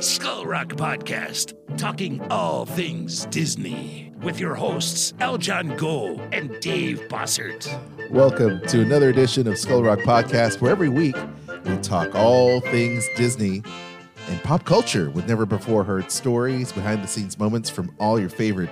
Skull Rock Podcast, talking all things Disney, with your hosts Aljon Go and Dave Bossert. Welcome to another edition of Skull Rock Podcast, where every week we talk all things Disney and pop culture with never before heard stories, behind the scenes moments from all your favorite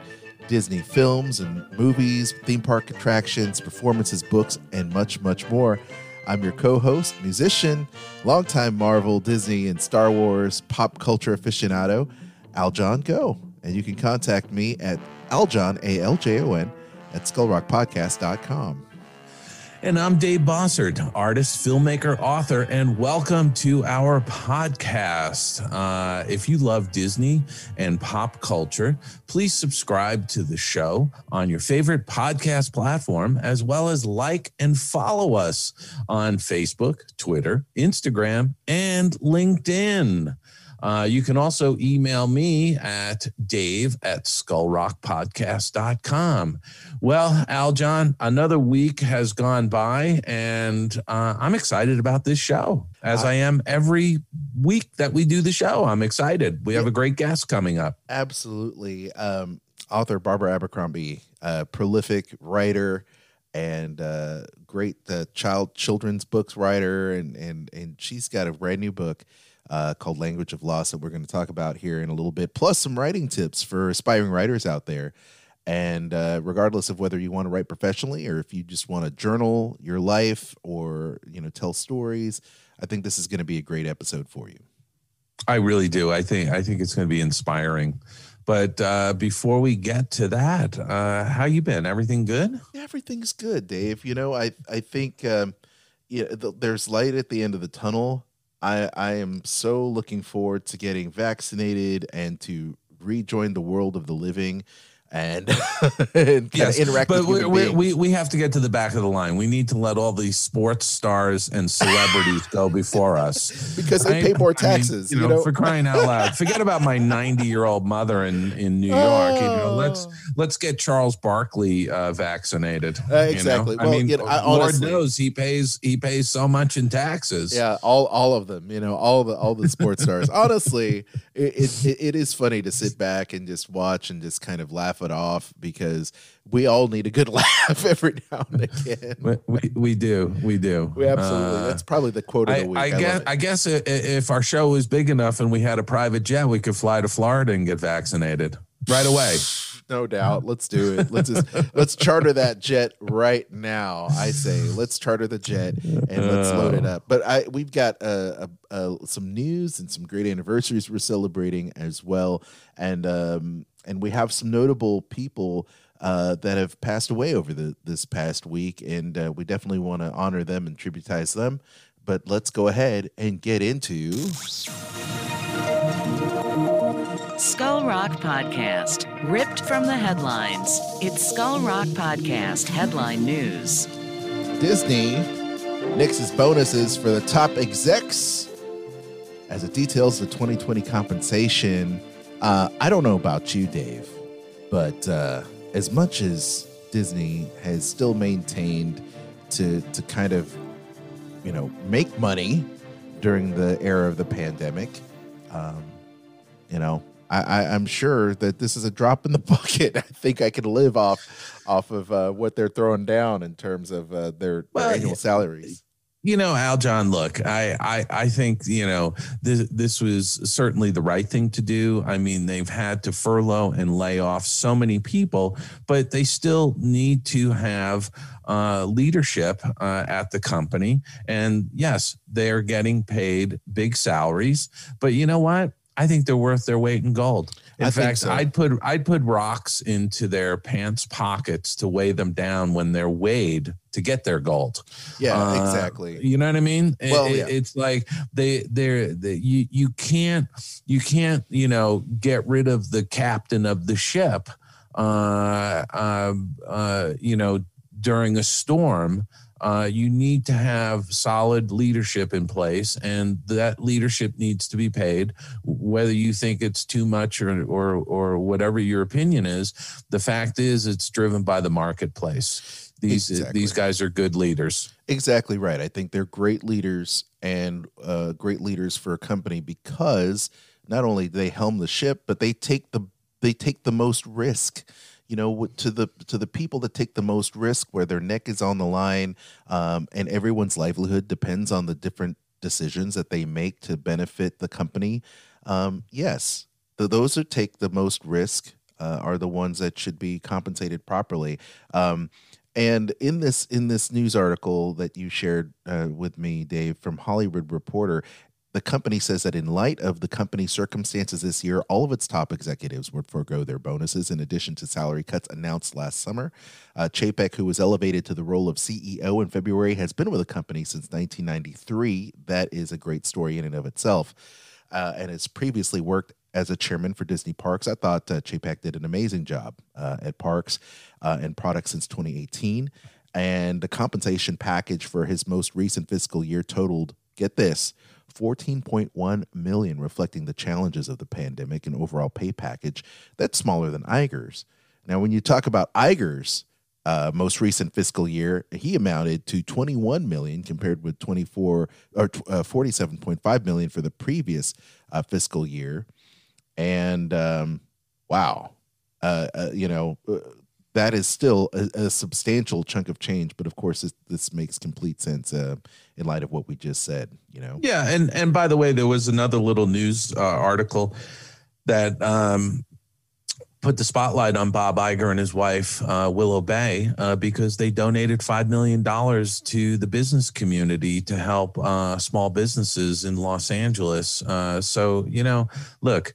Disney films and movies, theme park attractions, performances, books, and much, much more. I'm your co host, musician, longtime Marvel, Disney, and Star Wars pop culture aficionado, Aljon Go. And you can contact me at Aljon, A L J O N, at skullrockpodcast.com. And I'm Dave Bossert, artist, filmmaker, author, and welcome to our podcast. Uh, if you love Disney and pop culture, please subscribe to the show on your favorite podcast platform, as well as like and follow us on Facebook, Twitter, Instagram, and LinkedIn. Uh, you can also email me at dave at skullrockpodcast.com. Well, Aljon, another week has gone by, and uh, I'm excited about this show, as I am every week that we do the show. I'm excited. We have a great guest coming up. Absolutely. Um, author Barbara Abercrombie, uh, prolific writer and uh, great uh, child children's books writer, and and and she's got a brand new book uh, called Language of Loss that we're going to talk about here in a little bit, plus some writing tips for aspiring writers out there. And uh, regardless of whether you want to write professionally or if you just want to journal your life or you know tell stories, I think this is going to be a great episode for you. I really do. I think I think it's going to be inspiring. But uh, before we get to that, uh, how you been? Everything good? Everything's good, Dave. You know, I I think um, yeah, th- there's light at the end of the tunnel. I I am so looking forward to getting vaccinated and to rejoin the world of the living and, and Yes, interact but we, we, we we have to get to the back of the line. We need to let all these sports stars and celebrities go before us because they I- pay more I mean, taxes. you, know, for crying out loud. Forget about my 90 year old mother in in New York. You know, let's Oh. let's get Charles Barkley uh, vaccinated. Uh, you know? exactly. I Well, mean, you know, I- Lord knows he pays he pays so much in taxes. Yeah, all all of them. You know, all the all the sports stars. Honestly, it it- it is funny to sit back and just watch and just kind of laugh it off because we all need a good laugh every now and again. We, we, we do we do We absolutely. Uh, That's probably the quote of I, the week. I guess. I guess i- i- if our show was big enough and we had a private jet, we could fly to Florida and get vaccinated right away. no doubt. Let's do it. Let's just let's charter that jet right now. I say let's charter the jet and let's load it up. But I we've got uh, uh, uh, some news and some great anniversaries we're celebrating as well, and um, and we have some notable people. Uh, that have passed away over the this past week, and uh, we definitely want to honor them and tributize them. But let's go ahead and get into Skull Rock Podcast, ripped from the headlines. It's Skull Rock Podcast headline news. Disney nixes bonuses for the top execs as it details the 2020 compensation. Uh, I don't know about you, Dave, but uh, as much as Disney has still maintained to to kind of you know make money during the era of the pandemic, um, you know. I, I, I'm sure that this is a drop in the bucket. I think I could live off off of uh, what they're throwing down in terms of uh, their, their Well, annual salaries. You know, Aljon, look, I, I, I think, you know, this, this was certainly the right thing to do. I mean, they've had to furlough and lay off so many people, but they still need to have uh, leadership uh, at the company. And yes, they're getting paid big salaries, but you know what? I think they're worth their weight in gold. In I fact, so. I'd put I'd put rocks into their pants pockets to weigh them down when they're weighed to get their gold. Yeah, Uh, exactly. You know what I mean? Well, it- yeah. it's like they they're they, you you can't you can't you know get rid of the captain of the ship, uh, um, uh, you know, during a storm. Uh, you need to have solid leadership in place, and that leadership needs to be paid, whether you think it's too much or or or whatever your opinion is. The fact is, it's driven by the marketplace. These Exactly. these guys are good leaders. Exactly right. I think they're great leaders and uh, great leaders for a company because not only do they helm the ship, but they take the they take the most risk. You know, to the to the people that take the most risk, where their neck is on the line, um, and everyone's livelihood depends on the different decisions that they make to benefit the company. Um, yes, th- those who take the most risk uh, are the ones that should be compensated properly. Um, and in this in this news article that you shared uh, with me, Dave, from Hollywood Reporter, the company says that in light of the company's circumstances this year, all of its top executives would forego their bonuses in addition to salary cuts announced last summer. Uh, Chapek, who was elevated to the role of CEO in February, has been with the company since 1993. That is a great story in and of itself, uh, and has previously worked as a chairman for Disney Parks. I thought uh, Chapek did an amazing job uh, at Parks uh, and products since 2018. And the compensation package for his most recent fiscal year totaled, get this, 14.1 million, reflecting the challenges of the pandemic and overall pay package. That's smaller than Iger's. Now, when you talk about Iger's uh, most recent fiscal year, he amounted to 21 million compared with 24 or uh, 47.5 million for the previous uh, fiscal year and um, wow, uh, uh, you know uh, that is still a, a substantial chunk of change. But of course, this, this makes complete sense uh, in light of what we just said. You know, Yeah, and and by the way, there was another little news uh, article that um, put the spotlight on Bob Iger and his wife uh, Willow Bay uh, because they donated five million dollars to the business community to help uh, small businesses in Los Angeles. Uh, so you know, look.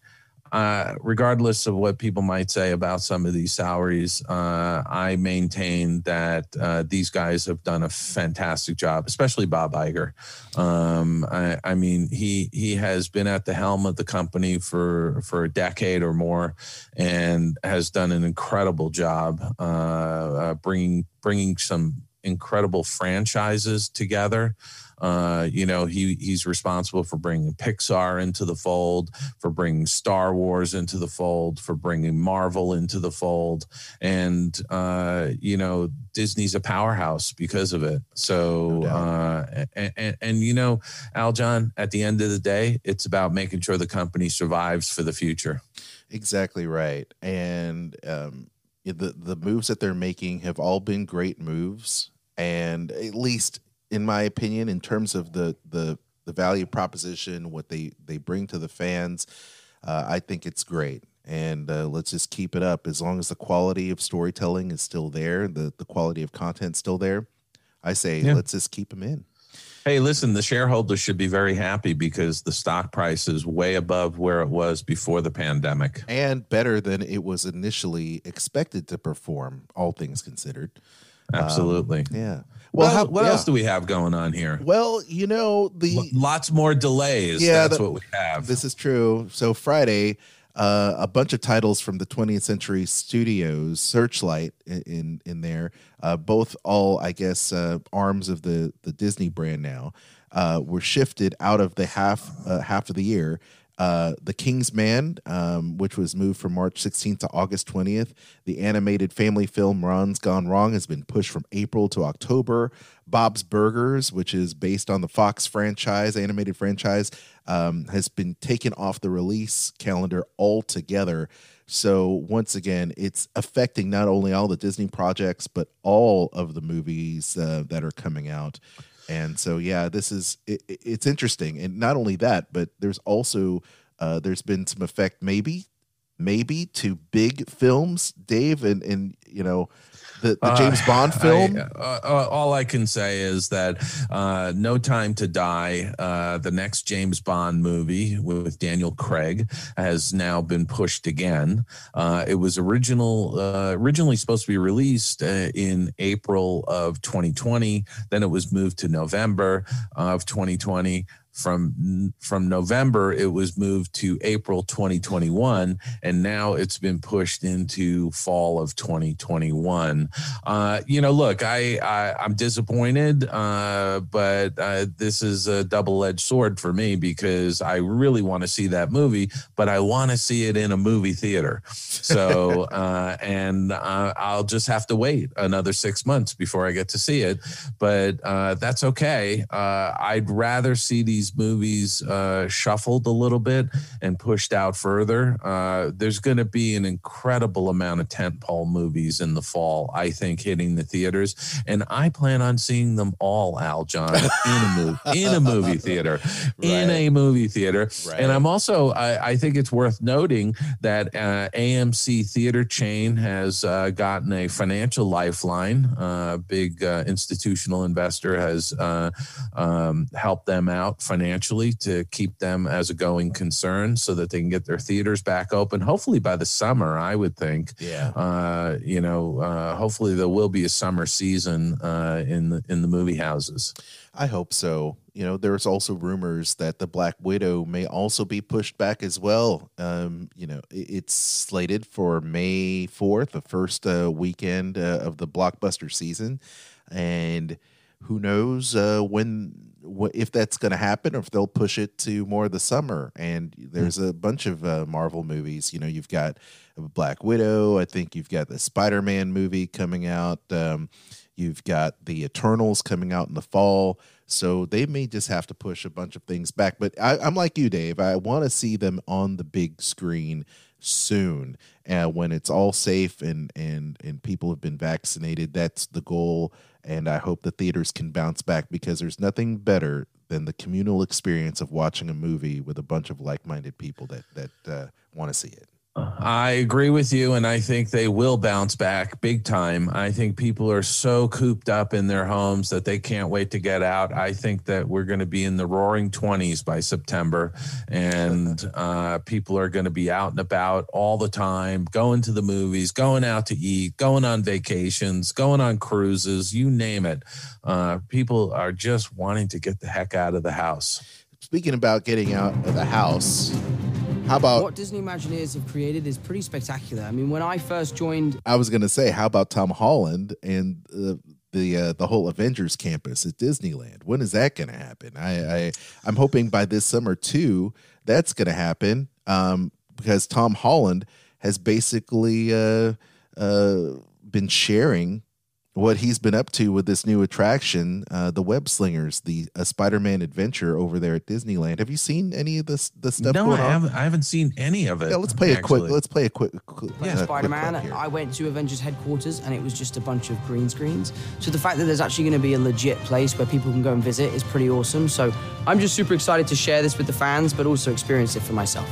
Uh, regardless of what people might say about some of these salaries, uh, I maintain that uh, these guys have done a fantastic job, especially Bob Iger. Um, I, I mean, he he has been at the helm of the company for for a decade or more, and has done an incredible job uh, uh, bringing bringing some incredible franchises together. Uh, you know, he he's responsible for bringing Pixar into the fold, for bringing Star Wars into the fold, for bringing Marvel into the fold, and uh, you know, Disney's a powerhouse because of it. So, No uh, and, and and you know, Aljon, at the end of the day, it's about making sure the company survives for the future. exactly right. And um, the the moves that they're making have all been great moves, and at least in my opinion, in terms of the the the value proposition, what they they bring to the fans, uh, I think it's great. And uh, let's just keep it up. As long as the quality of storytelling is still there, the the quality of content still there, I say Yeah. let's just keep them in. Hey, listen, the shareholders should be very happy because the stock price is way above where it was before the pandemic. and better than it was initially expected to perform, all things considered. Absolutely. Yeah. Well, Well, how, what yeah. else do we have going on here? Well, you know the L- Lots more delays. Yeah, that's the- what we have. this is true. So Friday, uh, a bunch of titles from the 20th Century Studios, Searchlight in in, in there, uh, both all I guess uh, arms of the the Disney brand now, uh, were shifted out of the half uh, half of the year. Uh, the King's Man, um, which was moved from March 16th to August 20th. The animated family film Ron's Gone Wrong has been pushed from April to October. Bob's Burgers, which is based on the Fox franchise, animated franchise, um, has been taken off the release calendar altogether. So once again, it's affecting not only all the Disney projects, but all of the movies uh, that are coming out. And so, yeah, this is it, it- it's interesting, and not only that, but there's also uh, there's been some effect, maybe, maybe to big films, Dave, and and you know the, the Uh, James Bond film. I- uh, uh, all I can say is that uh, No Time to Die, uh, the next James Bond movie with Daniel Craig, has now been pushed again. Uh, it was original uh, originally supposed to be released uh, in April of 2020. Then it was moved to November of 2020. From from November it was moved to April 2021 and now it's been pushed into fall of 2021 uh, you know look I, I am disappointed uh, but uh, this is a double-edged sword for me because I really want to see that movie but I want to see it in a movie theater. So uh, and uh, I'll just have to wait another 6 months before I get to see it but uh, that's okay. I'd rather see these these movies uh, shuffled a little bit and pushed out further. Uh, there's going to be an incredible amount of tentpole movies in the fall, I think, hitting the theaters, and I plan on seeing them all, Aljon, in a movie, in a movie theater, right. in a movie theater. Right. And I'm also, I, I, think it's worth noting that uh, AMC theater chain has uh, gotten a financial lifeline. A big uh, institutional investor has uh, um, helped them out financially to keep them as a going concern so that they can get their theaters back open. Hopefully by the summer, I would think. Yeah. Uh, you know, uh, hopefully there will be a summer season uh, in the in the movie houses. I hope so. You know, there's also rumors that the Black Widow may also be pushed back as well. Um, you know, it's slated for May 4th, the first uh, weekend uh, of the blockbuster season, and who knows uh, when if that's going to happen or if they'll push it to more of the summer. And there's a bunch of uh, Marvel movies. You know, you've got Black Widow. I think you've got the Spider Man movie coming out. Um, you've got the Eternals coming out in the fall. So they may just have to push a bunch of things back. But I, am like you, Dave. I want to see them on the big screen soon uh, when it's all safe and and and people have been vaccinated. That's the goal and I hope the theaters can bounce back because there's nothing better than the communal experience of watching a movie with a bunch of like-minded people that that uh, want to see it. I agree with you, and I think they will bounce back big time. I think people are so cooped up in their homes that they can't wait to get out. I think that we're going to be in the roaring 20s by September, and uh, people are going to be out and about all the time, going to the movies, going out to eat, going on vacations, going on cruises, you name it. Uh, people are just wanting to get the heck out of the house. Speaking about getting out of the house, how about what Disney Imagineers have created is pretty spectacular. I mean, when I first joined, I was going to say, how about Tom Holland and uh, the uh, the whole Avengers campus at Disneyland? When is that going to happen? I, I I'm hoping by this summer too. That's going to happen um, because Tom Holland has basically uh, uh, been sharing what he's been up to with this new attraction, uh, the Web Slingers, the a Spider-Man adventure over there at Disneyland. Have you seen any of this the stuff? No, I haven't. I haven't seen any of it. Yeah, let's play actually. a quick. Let's play a quick. quick yeah, uh, Spider-Man. I went to Avengers headquarters and it was just a bunch of green screens. So the fact that there's actually going to be a legit place where people can go and visit is pretty awesome. So I'm just super excited to share this with the fans, but also experience it for myself.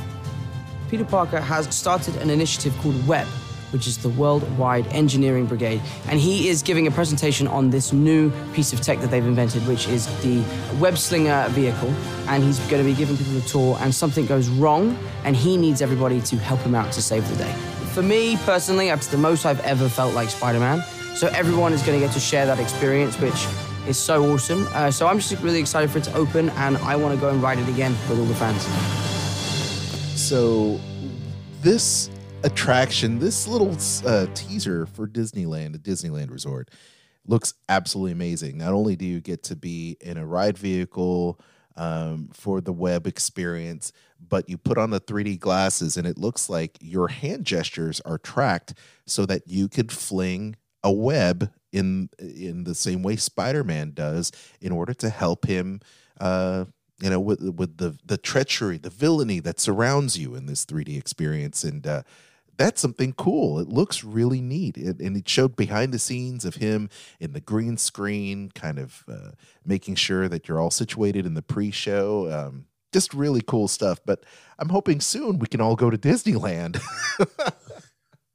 Peter Parker has started an initiative called Web which is the Worldwide Engineering Brigade. And he is giving a presentation on this new piece of tech that they've invented, which is the web slinger vehicle. And he's going to be giving people a tour, and something goes wrong, and he needs everybody to help him out to save the day. For me personally, that's the most I've ever felt like Spider Man. So everyone is going to get to share that experience, which is so awesome. Uh, so I'm just really excited for it to open, and I want to go and ride it again with all the fans. So this attraction, this little uh, teaser for Disneyland, a Disneyland resort, looks absolutely amazing. Not only do you get to be in a ride vehicle um, for the web experience, but you put on the 3D glasses and it looks like your hand gestures are tracked so that you could fling a web in in the same way Spider-Man does in order to help him uh, you know with with the the treachery the villainy that surrounds you in this 3d experience and uh, that's something cool. It looks really neat. It, and it showed behind the scenes of him in the green screen, kind of uh, making sure that you're all situated in the pre show. Um, just really cool stuff. But I'm hoping soon we can all go to Disneyland.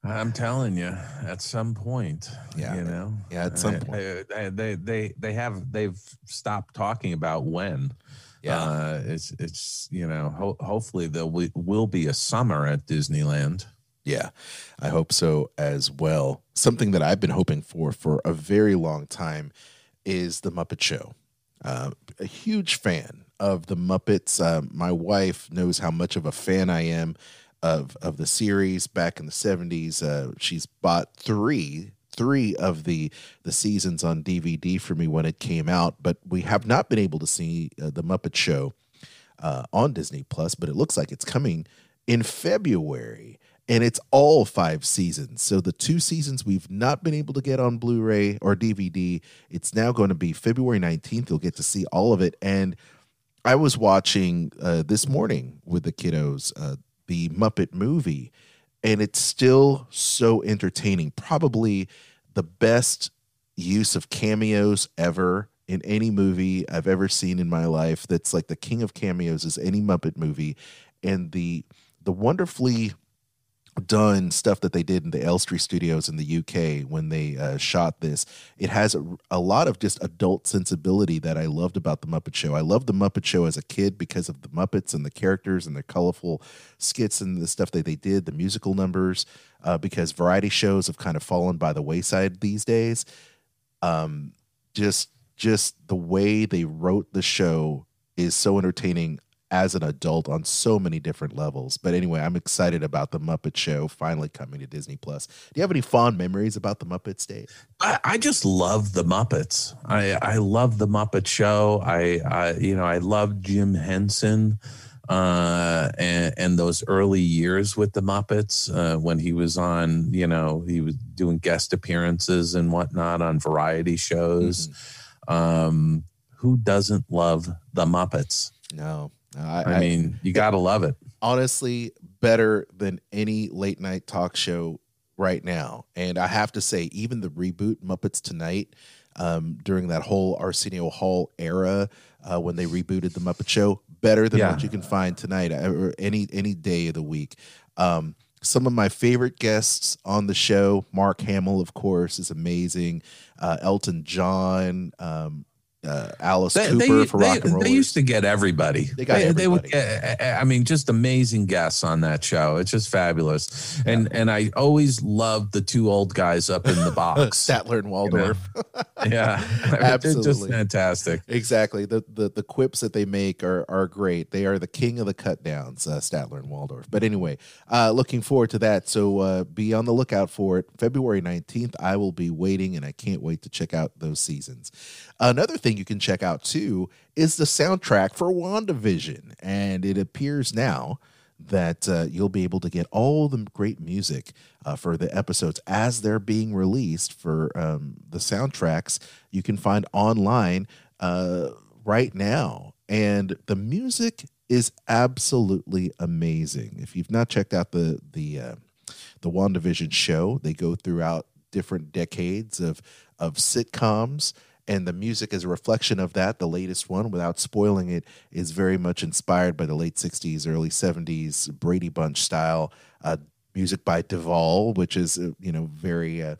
I'm telling you, at some point, yeah, you know, yeah, at some point, they, they they they have they've stopped talking about when. Yeah, uh, it's it's you know, ho- hopefully there will be a summer at Disneyland. Yeah, I hope so as well. Something that I've been hoping for for a very long time is the Muppet Show. Uh, a huge fan of the Muppets. Uh, my wife knows how much of a fan I am of of the series back in the 70s. Uh, she's bought three three of the the seasons on DVD for me when it came out, but we have not been able to see uh, the Muppet Show uh, on Disney Plus. But it looks like it's coming in February, and it's all five seasons. So the two seasons we've not been able to get on Blu-ray or DVD, it's now going to be February nineteenth. You'll get to see all of it. And I was watching uh, this morning with the kiddos uh, the Muppet movie, and it's still so entertaining. Probably the best use of cameos ever in any movie I've ever seen in my life. That's like the king of cameos is any Muppet movie, and the the wonderfully done stuff that they did in the Elstree Studios in the UK when they uh, shot this. It has a, a, lot of just adult sensibility that I loved about the Muppet Show. I loved the Muppet Show as a kid because of the Muppets and the characters and the colorful skits and the stuff that they did, the musical numbers. Uh, because variety shows have kind of fallen by the wayside these days. Um, just just the way they wrote the show is so entertaining as an adult on so many different levels. But anyway, I'm excited about the Muppet Show finally coming to Disney Plus. Do you have any fond memories about the Muppets, Dave? I, I just love the Muppets. I I love the Muppet Show. I, I you know I love Jim Henson. Uh, and, and those early years with the Muppets, uh, when he was on, you know, he was doing guest appearances and whatnot on variety shows. Mm-hmm. Um, who doesn't love the Muppets? No, I, I mean, you got to love it. Honestly, better than any late night talk show right now. And I have to say, even the reboot Muppets Tonight um, during that whole Arsenio Hall era uh, when they rebooted the Muppet Show, better than yeah. what you can find tonight uh, or any any day of the week. Um, some of my favorite guests on the show, Mark Hamill, of course, is amazing. Uh, Elton John, um, uh, Alice they, Cooper they, for rock they, and roll. They used to get everybody. They got they, everybody. would get, I mean, just amazing guests on that show. It's just fabulous. Yeah. And and I always loved the two old guys up in the box, Statler and Waldorf. You know? yeah, absolutely, just fantastic. Exactly. The, the the quips that they make are are great. They are the king of the cut downs, uh, Statler and Waldorf. But anyway, uh, looking forward to that. So uh, be on the lookout for it. February nineteenth. I will be waiting, and I can't wait to check out those seasons. Another thing you can check out too is the soundtrack for WandaVision. And it appears now that uh, you'll be able to get all the great music uh, for the episodes as they're being released for um, the soundtracks you can find online uh, right now. And the music is absolutely amazing. If you've not checked out the the uh, the WandaVision show, they go throughout different decades of of sitcoms and the music is a reflection of that. The latest one, without spoiling it, is very much inspired by the late '60s, early '70s Brady Bunch style uh, music by Duvall, which is uh, you know very uh,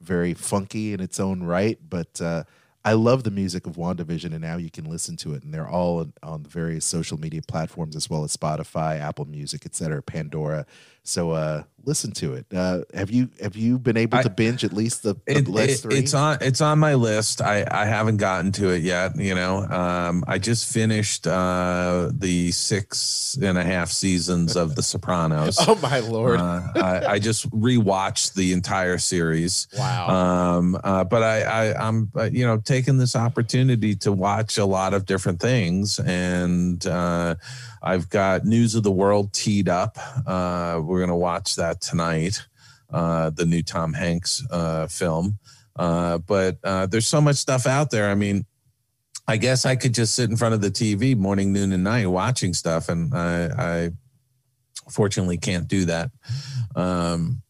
very funky in its own right. But uh, I love the music of WandaVision, and now you can listen to it, and they're all on, the various social media platforms as well as Spotify, Apple Music, etc., Pandora. So uh, listen to it. Uh, have you have you been able I, to binge at least the, the it, it, three? It's on it's on my list. I I haven't gotten to it yet. You know, um, I just finished uh, the six and a half seasons of The Sopranos. oh my lord! Uh, I, I, just rewatched the entire series. Wow. Um, uh, but I, I I'm uh, you know taking this opportunity to watch a lot of different things and uh, I've got News of the World teed up. Uh, we're going to watch that tonight, uh, the new Tom Hanks uh, film. Uh, but uh, there's so much stuff out there. I mean, I guess I could just sit in front of the TV morning, noon, and night watching stuff, and I, I fortunately can't do that. Um,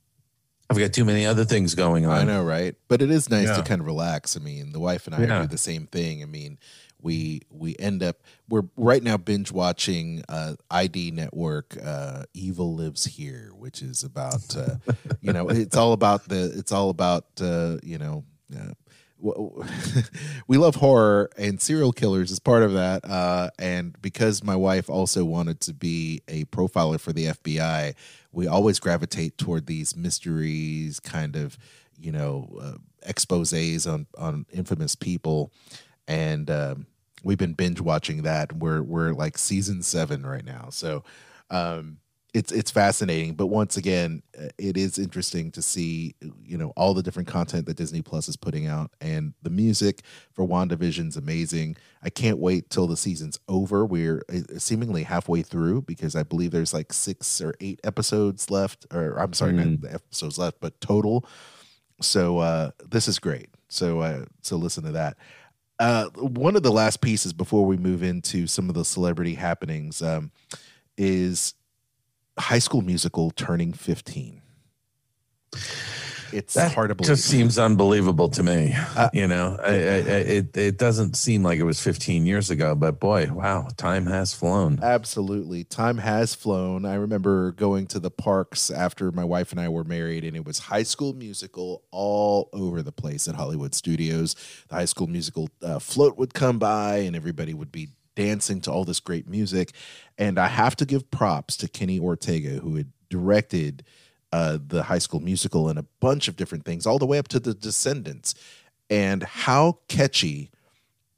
I've got too many other things going on. I know, right? But it is nice yeah. to kind of relax. I mean, the wife and I yeah. do the same thing. I mean, we we end up we're right now binge watching uh, ID Network uh, Evil Lives Here, which is about uh, you know it's all about the it's all about uh, you know. Uh, we love horror and serial killers is part of that. Uh, and because my wife also wanted to be a profiler for the FBI, we always gravitate toward these mysteries, kind of, you know, uh, exposes on on infamous people. And um, we've been binge watching that. We're we're like season seven right now, so um, it's it's fascinating. But once again, uh, it is interesting to see you know all the different content that Disney Plus is putting out, and the music for WandaVision's amazing. I can't wait till the season's over. We're uh, seemingly halfway through because I believe there's like six or eight episodes left, or I'm sorry, Mm. not episodes left, but total. So uh, this is great. So uh, so listen to that. Uh, one of the last pieces before we move into some of the celebrity happenings um, is High School Musical turning 15. It's That hard to believe. just seems unbelievable to me. Uh, you know, I, I, I- it it doesn't seem like it was 15 years ago, but boy, wow, time has flown. Absolutely. Time has flown. I remember going to the parks after my wife and I were married, and it was High School Musical all over the place at Hollywood Studios. The High School Musical uh, float would come by, and everybody would be dancing to all this great music. And I have to give props to Kenny Ortega, who had directed uh, the High School Musical and a bunch of different things, all the way up to The Descendants, and how catchy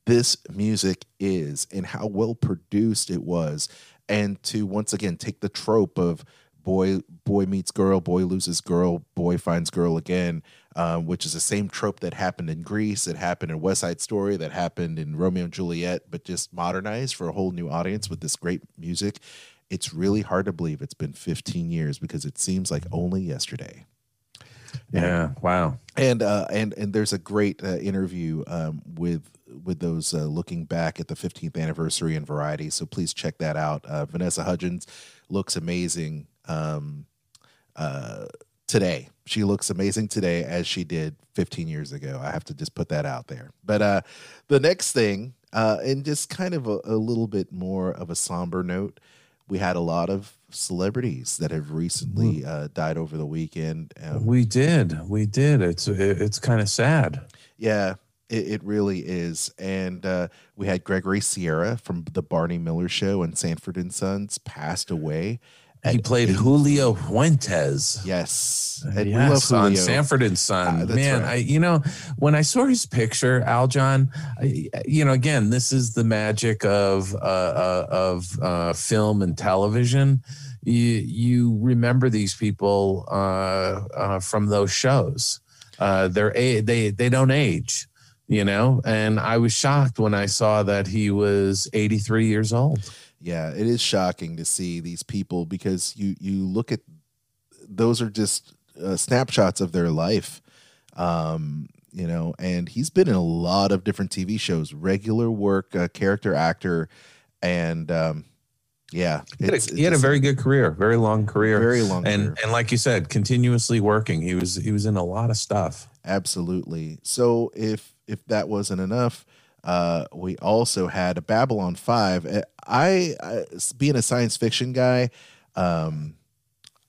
this music is and how well produced it was. And to once again take the trope of boy boy meets girl boy loses girl boy finds girl again um, which is the same trope that happened in grease that happened in west side story that happened in romeo and juliet but just modernized for a whole new audience with this great music it's really hard to believe it's been 15 years because it seems like only yesterday Yeah, wow. and uh, and and there's a great uh, interview um, with with those uh, looking back at the 15th anniversary in Variety. So please check that out. Uh, Vanessa Hudgens looks amazing um, uh, today. She looks amazing today as she did 15 years ago. I have to just put that out there. But uh, the next thing, uh, and just kind of a, a little bit more of a somber note, we had a lot of celebrities that have recently uh, died over the weekend. Um, We did, we did. It's it, it's kind of sad. Yeah, it, it really is. And uh, we had Gregory Sierra from the Barney Miller Show and Sanford and Sons passed away. He played eight- Julio Fuentes. Yes, and yes, on. Sanford and Son. Ah, Man, right. I you know when I saw his picture, Aljon, I, you know again, this is the magic of uh, uh, of uh, film and television. You you remember these people uh, uh, from those shows. Uh, they're a they they don't age, you know. And I was shocked when I saw that he was 83 years old. Yeah, it is shocking to see these people because you you look at those are just uh, snapshots of their life. Um, you know, and he's been in a lot of different TV shows, regular work, uh, character actor, and um, yeah, He had, a, he had a very good career, very long career, very long and career. and like you said, continuously working. He was he was in a lot of stuff. Absolutely. So if if that wasn't enough, uh, we also had a Babylon Five. Uh, I, I being a science fiction guy, um,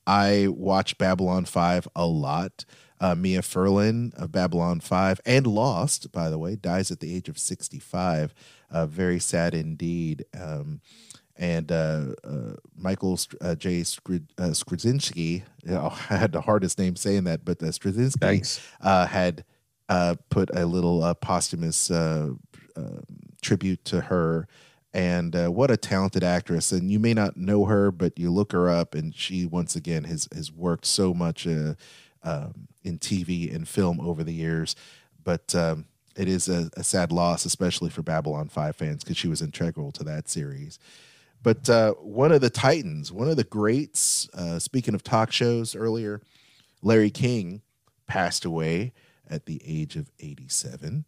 I watch Babylon Five a lot. Uh, Mira Furlan of Babylon Five and Lost, by the way, dies at the age of sixty-five. Uh, very sad indeed. Um, and uh, uh, Michael uh, J. Skr- uh, Straczynski—I had the hardest name saying that, but uh, Straczynski uh, had uh, put a little uh, posthumous um tribute to her. And uh, what a talented actress! And you may not know her, but you look her up, and she once again has has worked so much uh, um, in TV and film over the years. But um, it is a, a sad loss, especially for Babylon Five fans, because she was integral to that series. But uh, one of the titans, one of the greats, uh, speaking of talk shows earlier, Larry King passed away at the age of 87.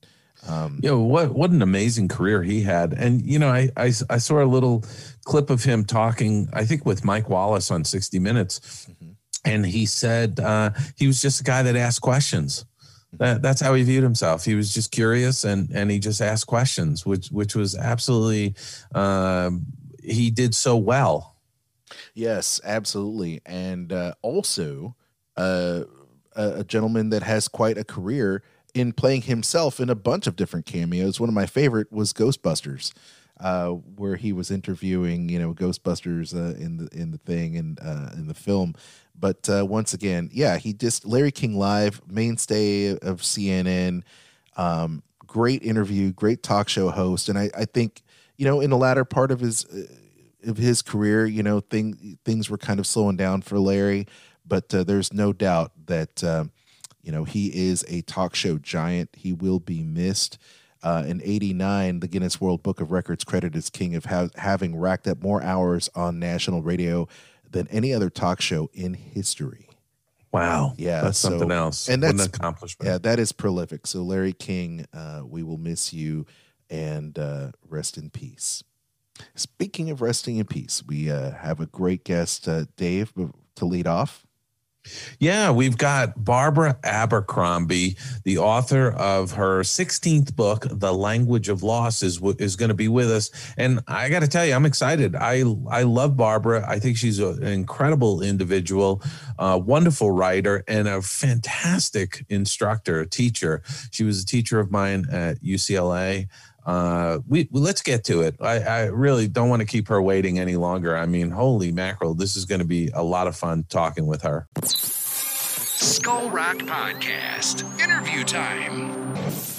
Um, You know what? What an amazing career he had, and you know, I, I I saw a little clip of him talking. I think with Mike Wallace on 60 Minutes, and he said uh, he was just a guy that asked questions. That, that's how he viewed himself. He was just curious, and and he just asked questions, which which was absolutely um, he did so well. Yes, absolutely. And uh, also uh, a, a gentleman that has quite a career in playing himself in a bunch of different cameos. One of my favorite was Ghostbusters. Uh, where he was interviewing, you know, Ghostbusters uh, in the in the thing and uh, in the film, but uh, once again, yeah, he just Larry King Live, mainstay of CNN, um, great interview, great talk show host, and I, I think you know in the latter part of his uh, of his career, you know, thing things were kind of slowing down for Larry, but uh, there's no doubt that um, you know he is a talk show giant. He will be missed. Uh, in 89, the Guinness World Book of Records credited as king of ha- having racked up more hours on national radio than any other talk show in history. Wow. Yeah, That's so- something else. and What an that's- accomplishment. Yeah, that is prolific. So, Larry King, uh, we will miss you and uh, rest in peace. Speaking of resting in peace, we uh, have a great guest, uh, Dave, to lead off. Yeah, we've got Barbara Abercrombie, the author of her 16th book, The Language of Loss, is, is going to be with us. And I got to tell you, I'm excited. I, I love Barbara. I think she's a- an incredible individual, a wonderful writer, and a fantastic instructor, teacher. She was a teacher of mine at UCLA. Uh, we let's get to it. I, I really don't want to keep her waiting any longer. I mean, holy mackerel, this is going to be a lot of fun talking with her. Skull Rock Podcast. Interview time.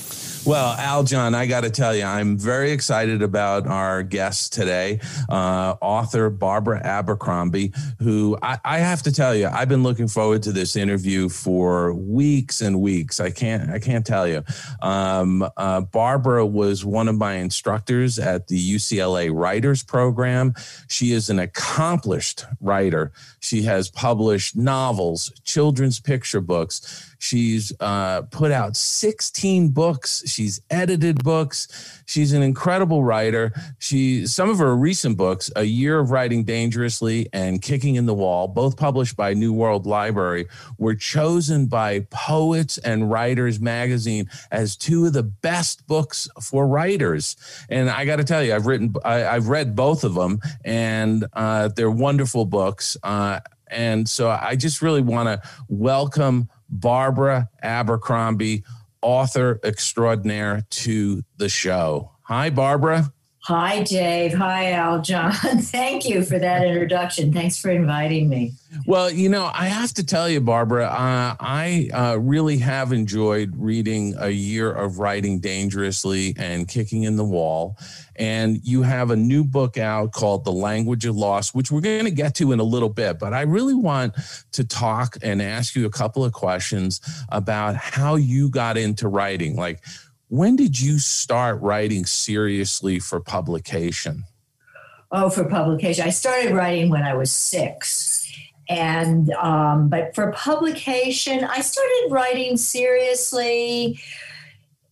Well, Aljon, I got to tell you, I'm very excited about our guest today, uh, author Barbara Abercrombie, who I, I have to tell you, I've been looking forward to this interview for weeks and weeks. I can't, I can't tell you. Um, uh, Barbara was one of my instructors at the UCLA Writers Program. She is an accomplished writer. She has published novels, children's picture books. She's uh, put out 16 books. She's edited books. She's an incredible writer. She some of her recent books, A Year of Writing Dangerously and Kicking in the Wall, both published by New World Library, were chosen by Poets and Writers magazine as two of the best books for writers. And I got to tell you, I've written, I, I've read both of them, and uh, they're wonderful books. Uh, and so I just really want to welcome Barbara Abercrombie, author extraordinaire, to the show. Hi, Barbara. Hi, Dave. Hi, Aljon. Thank you for that introduction. Thanks for inviting me. Well, you know, I have to tell you, Barbara, uh, I uh, really have enjoyed reading A Year of Writing Dangerously and Kicking in the Wall. And you have a new book out called The Language of Loss, which we're going to get to in a little bit. But I really want to talk and ask you a couple of questions about how you got into writing. Like, when did you start writing seriously for publication? Oh, for publication. I started writing when I was six. And, um, but for publication, I started writing seriously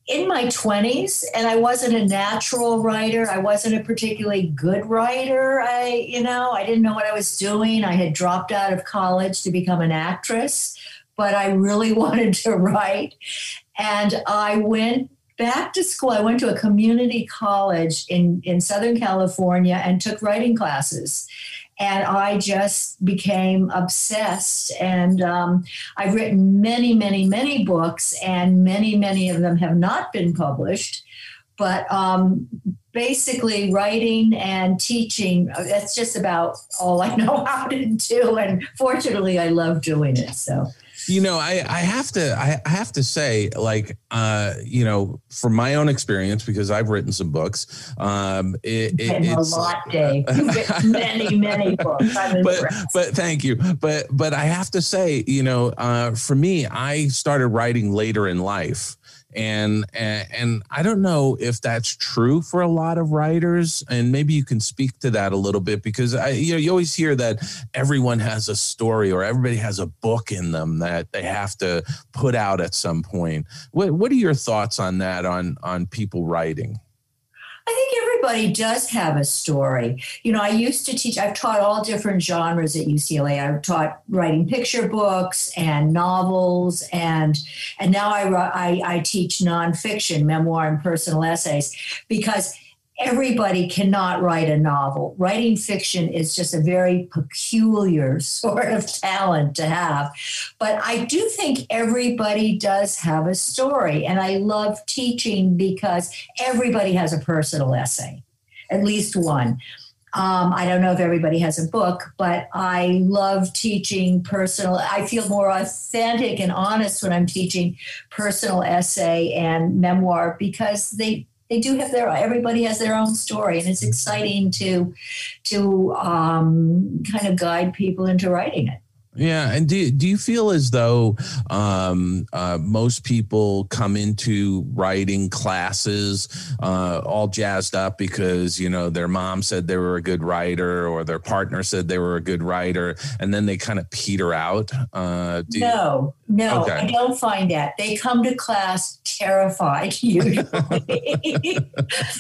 in my 20s and i wasn't a natural writer i wasn't a particularly good writer i you know i didn't know what i was doing i had dropped out of college to become an actress but i really wanted to write and i went back to school i went to a community college in in southern california and took writing classes and I just became obsessed. And um, I've written many, many, many books, and many, many of them have not been published. But um, basically, writing and teaching, that's just about all I know how to do. And fortunately, I love doing it. So. You know, I, I have to I have to say, like, uh, you know, from my own experience, because I've written some books, um, it, it, Written a lot, Dave. You've many, many books. I'm but impressed. but thank you. But but I have to say, you know, uh, for me, I started writing later in life. And, and I don't know if that's true for a lot of writers, and maybe you can speak to that a little bit because I you know you always hear that everyone has a story or everybody has a book in them that they have to put out at some point. What what are your thoughts on that on on people writing? I think everybody does have a story. You know, I used to teach, I've taught all different genres at UCLA. I've taught writing picture books and novels, and and now I, I, I teach nonfiction, memoir, and personal essays because everybody cannot write a novel. Writing fiction is just a very peculiar sort of talent to have. But I do think everybody does have a story. And I love teaching because everybody has a personal essay, at least one. Um, I don't know if everybody has a book, but I love teaching personal. I feel more authentic and honest when I'm teaching personal essay and memoir because they they do have their everybody has their own story and it's exciting to to um, kind of guide people into writing it yeah, and do do you feel as though um, uh, most people come into writing classes uh, all jazzed up because you know their mom said they were a good writer or their partner said they were a good writer, and then they kind of peter out? Uh, no, you... no, okay. I don't find that. They come to class terrified. Usually,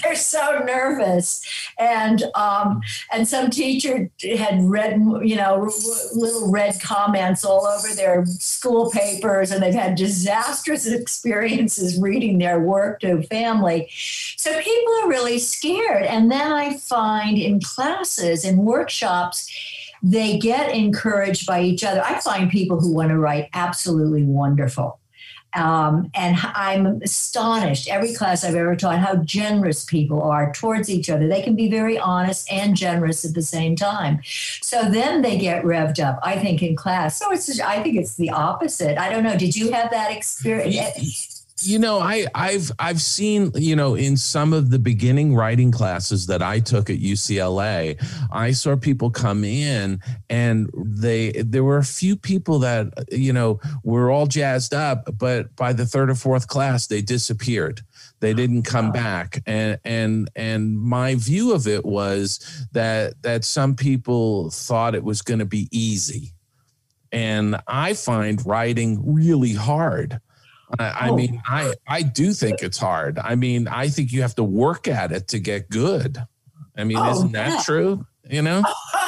they're so nervous, and um, and some teacher had read you know little red comments all over their school papers and they've had disastrous experiences reading their work to family. So people are really scared. And then I find in classes and workshops, they get encouraged by each other. I find people who want to write absolutely wonderful. Um, and I'm astonished every class I've ever taught how generous people are towards each other. They can be very honest and generous at the same time. So then they get revved up, I think, in class. So it's, I think it's the opposite. I don't know. Did you have that experience? You know i i've i've seen you know in some of the beginning writing classes that i took at ucla i saw people come in and they there were a few people that you know were all jazzed up but by the third or fourth class they disappeared. They oh, didn't come back. And and and my view of it was that that some people thought it was going to be easy. And i find writing really hard I, oh. mean, I I do think it's hard. I mean, I think you have to work at it to get good. I mean, oh, isn't that yeah. true? You know.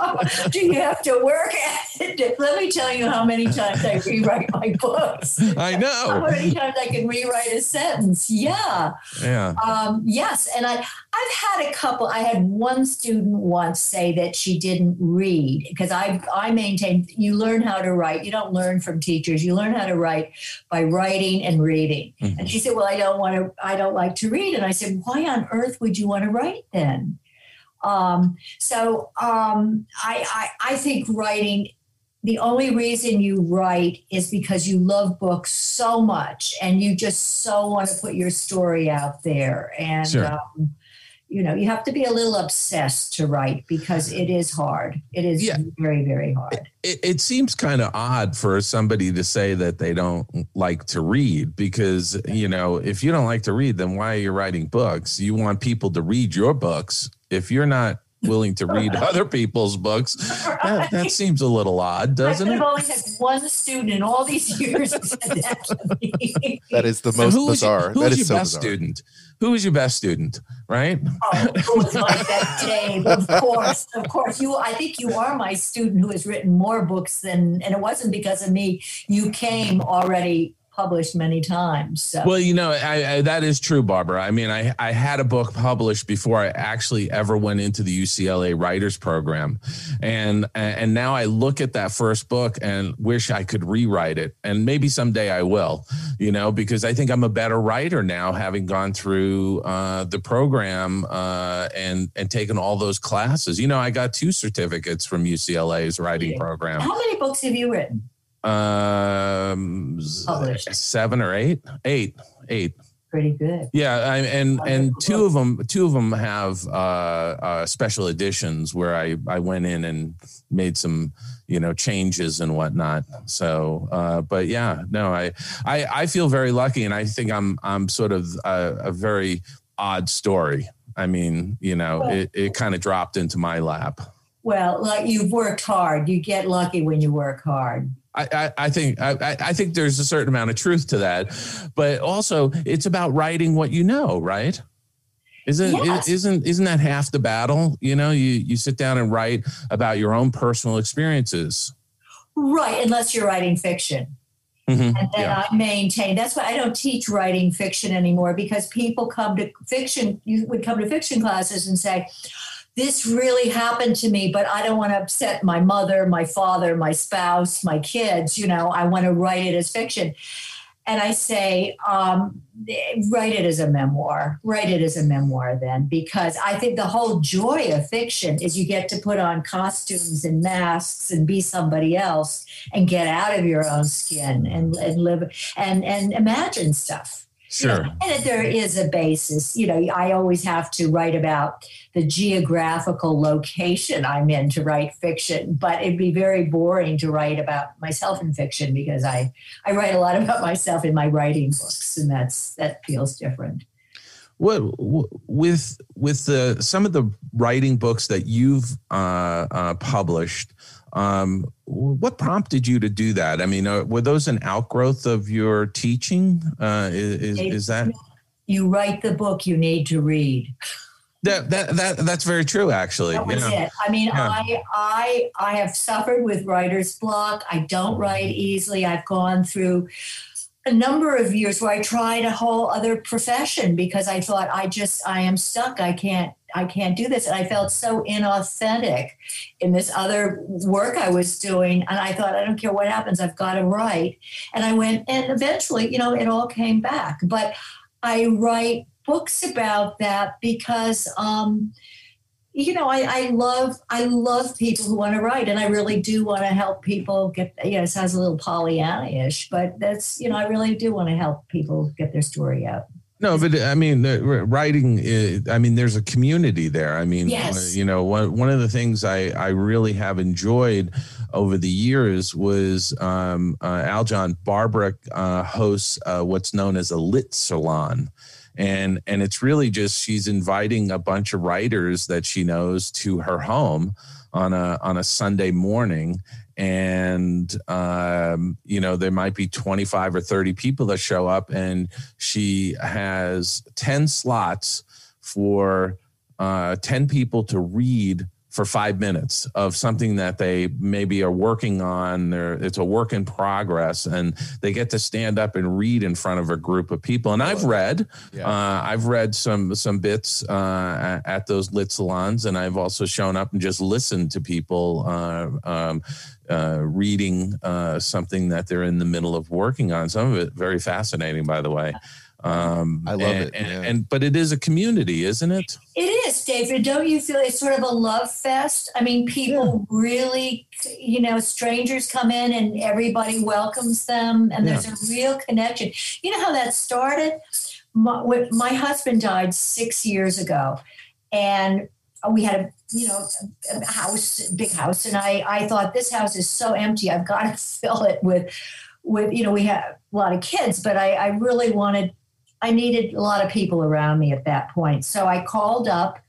do you have to work at it? Let me tell you how many times I rewrite my books. I know. How many times I can rewrite a sentence. Yeah. Yeah. Um, yes. And I, I've had a couple, I had one student once say that she didn't read because I, I maintain you learn how to write. You don't learn from teachers. You learn how to write by writing and reading. Mm-hmm. And she said, well, I don't want to, I don't like to read. And I said, why on earth would you want to write then? Um, so um, I, I, I think writing the only reason you write is because you love books so much and you just so want to put your story out there. And sure. um, you know you have to be a little obsessed to write because it is hard. It is yeah. very very hard. It, it seems kind of odd for somebody to say that they don't like to read because you know if you don't like to read then why are you writing books? You want people to read your books if you're not willing to read other people's books, that, that, seems a little odd, doesn't it? I've only had one student in all these years that. That is the most bizarre. Your, who that is your so best bizarre. student? Who was your best student? Right? Oh, who was like that, Dave? Of course, of course. You, I think you are my student who has written more books than, and it wasn't because of me. You came already published many times. So. Well, you know, I, I, that is true, Barbara. I mean, I, I had a book published before I actually ever went into the UCLA Writers Program, and and now I look at that first book and wish I could rewrite it, and maybe someday I will. You know, because I think I'm a better writer now, having gone through uh, the program uh, and and taken all those classes. You know, I got two certificates from UCLA's writing program. How many books have you written? Um Published. seven or eight? Eight eight. Pretty good. Yeah I, and and two of them two of them have uh, uh special editions where i i went in and made some you know changes and whatnot. So uh but yeah no i i i feel very lucky and i think i'm i'm sort of a, a very odd story. I mean you know well, it, it kind of dropped into my lap. Well like you've worked hard. You get lucky when you work hard I, I, think I, I think there's a certain amount of truth to that, but also it's about writing what you know, right? Isn't yes. isn't isn't that half the battle? You know, you you sit down and write about your own personal experiences, right? Unless you're writing fiction. Mm-hmm. And then yeah. I maintain that's why I don't teach writing fiction anymore because people come to fiction, you would come to fiction classes and say, this really happened to me, but I don't want to upset my mother, my father, my spouse, my kids. You know, I want to write it as fiction. and I say, um, write it as a memoir. Write it as a memoir, then, because I think the whole joy of fiction is you get to put on costumes and masks and be somebody else and get out of your own skin and, and live and and imagine stuff. Sure. You know, and there is a basis. You know, I always have to write about the geographical location I'm in to write fiction, but it'd be very boring to write about myself in fiction because I, I write a lot about myself in my writing books, and that's that feels different. What with with the some of the writing books that you've uh, uh, published? Um, what prompted you to do that? I mean, uh, were those an outgrowth of your teaching? Uh, is, is that you write the book you need to read? That, that that that's very true actually that was it i mean yeah. i i i have suffered with writer's block i don't write easily i've gone through a number of years where i tried a whole other profession because i thought i just i am stuck i can't I can't do this. And I felt so inauthentic in this other work I was doing. And I thought, I don't care what happens, I've got to write. And I went, and eventually, you know, it all came back. But I write books about that because, um, you know, I, I love I love people who want to write, and I really do want to help people get. You know, it sounds a little Pollyanna-ish, but that's you know, I really do want to help people get their story out. No, but I mean, writing. I mean, there's a community there. I mean, yes. you know, one one of the things I I really have enjoyed over the years was um, uh, Aljon Barbara uh, hosts uh, what's known as a lit salon. And and it's really just she's inviting a bunch of writers that she knows to her home on a on a Sunday morning. And um, you know there might be 25 or 30 people that show up and she has 10 slots for uh, 10 people to read for five minutes of something that they maybe are working on. They're, it's a work in progress, and they get to stand up and read in front of a group of people. And I've read, yeah. uh, I've read some some bits uh, at, those lit salons, and I've also shown up and just listened to people. Uh, um, uh, reading uh, something that they're in the middle of working on. Some of it very fascinating, by the way. Um, I love and, it. And, and, but it is a community, isn't it? It is, David. Don't you feel it's sort of a love fest? I mean, people yeah. really, you know, strangers come in and everybody welcomes them, and yeah. there's a real connection. You know how that started? My, my husband died six years ago, and we had a you know a house, big house, and I I thought this house is so empty. I've got to fill it with with you know we have a lot of kids, but I I really wanted I needed a lot of people around me at that point. So I called up,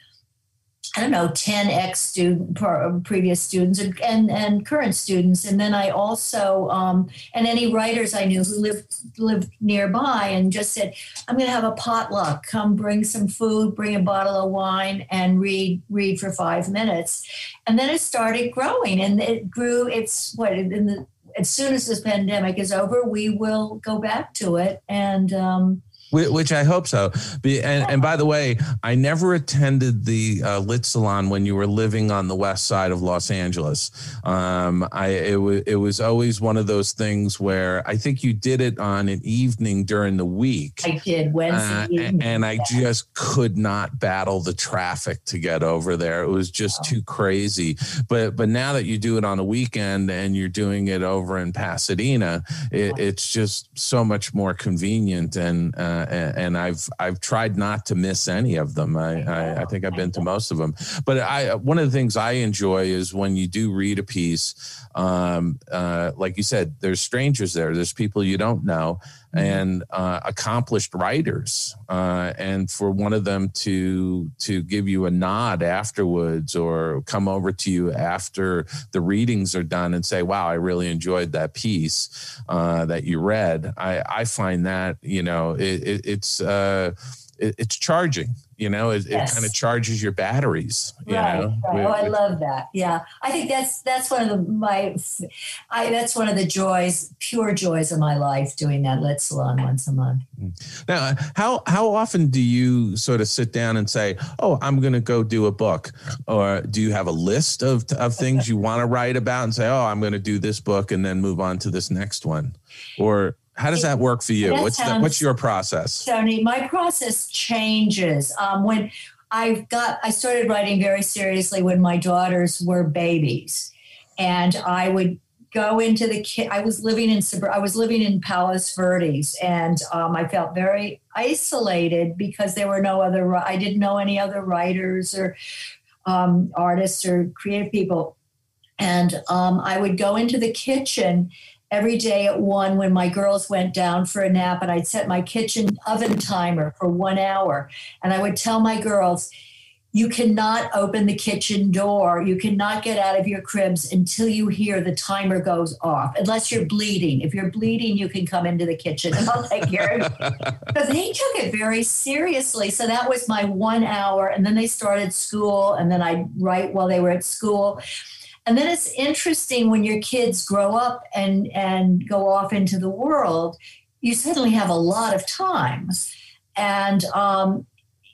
I don't know, 10 ex student, previous students and, and, and, current students. And then I also, um, and any writers I knew who lived, lived nearby and just said, I'm going to have a potluck. Come bring some food, bring a bottle of wine and read, read for five minutes. And then it started growing and it grew. It's what in the, as soon as this pandemic is over, we will go back to it. And, um, which I hope so. And, and by the way, I never attended the uh, Lit Salon when you were living on the west side of Los Angeles. Um, I it was it was always one of those things where I think you did it on an evening during the week. I did Wednesday, uh, and I just could not battle the traffic to get over there. It was just oh. too crazy. But but now that you do it on a weekend and you're doing it over in Pasadena, it, it's just so much more convenient and. Uh, and I've I've tried not to miss any of them. I, I, I think I've been to most of them. But I one of the things I enjoy is when you do read a piece, um, uh, like you said, there's strangers there. There's people you don't know. And uh, accomplished writers, uh, and for one of them to to give you a nod afterwards or come over to you after the readings are done and say, "Wow, I really enjoyed that piece uh, that you read." I, I find that you know it, it, it's uh, it's charging you know it, yes. it kind of charges your batteries you right, know right. oh i love that yeah i think that's that's one of the my i that's one of the joys pure joys of my life doing that lit salon once a month mm. now how how often do you sort of sit down and say oh i'm going to go do a book or do you have a list of of things you want to write about and say oh i'm going to do this book and then move on to this next one or How does that work for you? What's the, sounds- what's your process? Tony, my process changes. Um, when I got, I started writing very seriously when my daughters were babies, and I would go into the kid. I was living in I was living in Palos Verdes, and um, I felt very isolated because there were no other. I didn't know any other writers or um, artists or creative people, and um, I would go into the kitchen every day at one when my girls went down for a nap and I'd set my kitchen oven timer for one hour. And I would tell my girls, you cannot open the kitchen door. You cannot get out of your cribs until you hear the timer goes off, unless you're bleeding. If you're bleeding, you can come into the kitchen and I'll take care of. Because they took it very seriously. So that was my one hour. And then they started school, and then I'd write while they were at school. And then it's interesting when your kids grow up and and go off into the world, you suddenly have a lot of time, and um,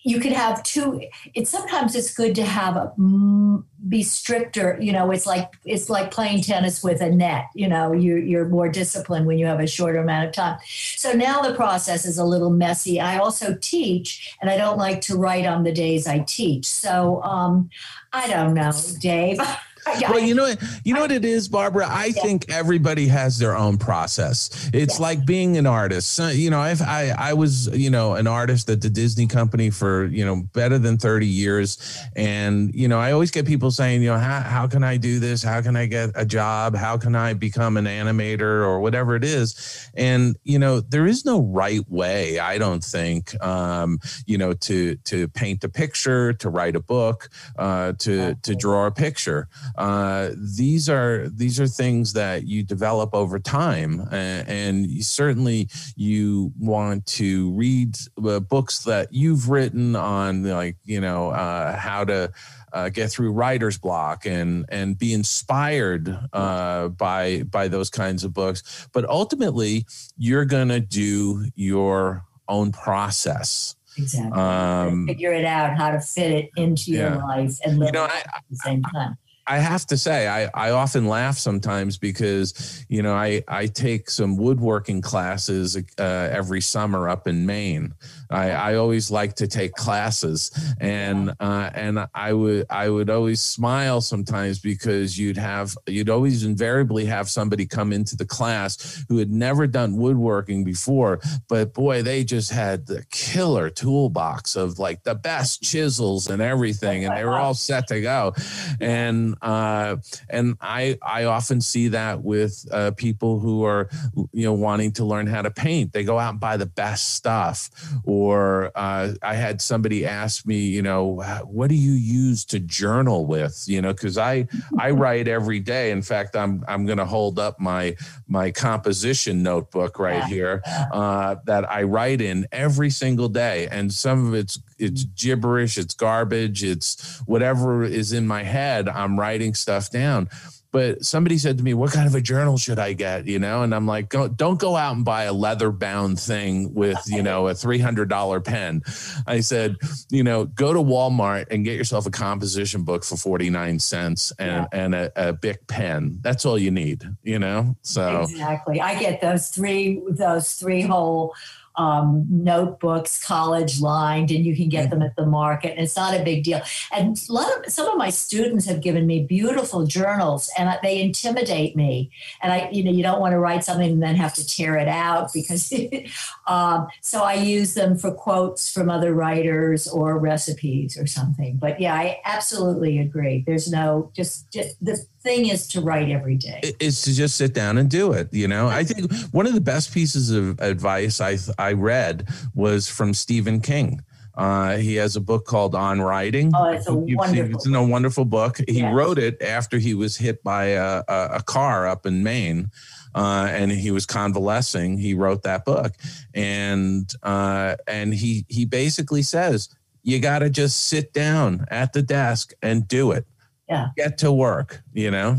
you could have two. It's sometimes it's good to have a mm, be stricter. You know, it's like it's like playing tennis with a net. You know, you you're more disciplined when you have a shorter amount of time. So now the process is a little messy. I also teach, and I don't like to write on the days I teach. So um, I don't know, Dave. Well, you know what you know what it is, Barbara. I Yeah. think everybody has their own process. It's Yes. like being an artist. You know, I've, I I was you know an artist at the Disney company for you know better than thirty years, and you know I always get people saying you know how how can I do this? How can I get a job? How can I become an animator or whatever it is? And you know there is no right way. I don't think um, you know to to paint a picture, to write a book, uh, to to draw a picture uh, these are these are things that you develop over time and, and you, certainly you want to read uh, books that you've written on like you know uh, how to uh, get through writer's block and and be inspired uh, by by those kinds of books but ultimately you're gonna do your own process Exactly. Um, Figure it out how to fit it into Yeah. your life and live You know, I- at the same time. I have to say, I, I often laugh sometimes because, you know, I, I take some woodworking classes uh, every summer up in Maine. I, I always like to take classes, and uh, and I would I would always smile sometimes because you'd have you'd always invariably have somebody come into the class who had never done woodworking before, but boy, they just had the killer toolbox of like the best chisels and everything, and they were all set to go and uh, and I I often see that with uh, people who are you know wanting to learn how to paint. They go out and buy the best stuff. Or uh, I had somebody ask me, you know, what do you use to journal with? You know, because I I write every day. In fact, I'm I'm going to hold up my my composition notebook right here uh, that I write in every single day, and some of it's it's gibberish, it's garbage, it's whatever is in my head. I'm writing stuff down. But somebody said to me, "What kind of a journal should I get?" You know, and I'm like, go, "Don't go out and buy a leather bound thing with you know a three hundred dollar pen." I said, "You know, go to Walmart and get yourself a composition book for forty nine cents and and a, a Bic pen. That's all you need. You know, so." Exactly. I get those three those three whole um, notebooks, college lined, and you can get them at the market. And it's not a big deal. And a lot of some of my students have given me beautiful journals, and they intimidate me. And I, you know, you don't want to write something and then have to tear it out because. um, so I use them for quotes from other writers or recipes or something. But yeah, I absolutely agree. There's no just, just the thing is to write every day is to just sit down and do it. You know, I think one of the best pieces of advice I I read was from Stephen King. Uh, he has a book called On Writing. Oh, it's a wonderful It's a wonderful book. He Yes. wrote it after he was hit by a, a, a car up in Maine. Uh, and he was convalescing. He wrote that book, and uh, and he he basically says you got to just sit down at the desk and do it. Yeah. get to work. You know.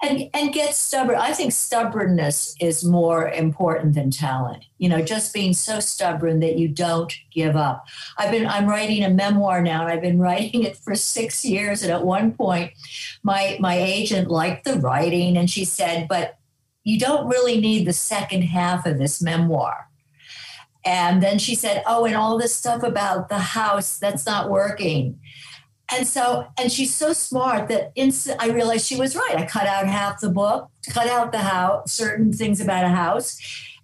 and and get stubborn i think stubbornness is more important than talent you know just being so stubborn that you don't give up i've been i'm writing a memoir now and i've been writing it for six years and at one point my my agent liked the writing and she said but you don't really need the second half of this memoir. And then she said, Oh, and all this stuff about the house, that's not working. And so, and she's so smart that instant I realized she was right. I cut out half the book, cut out the house, certain things about a house,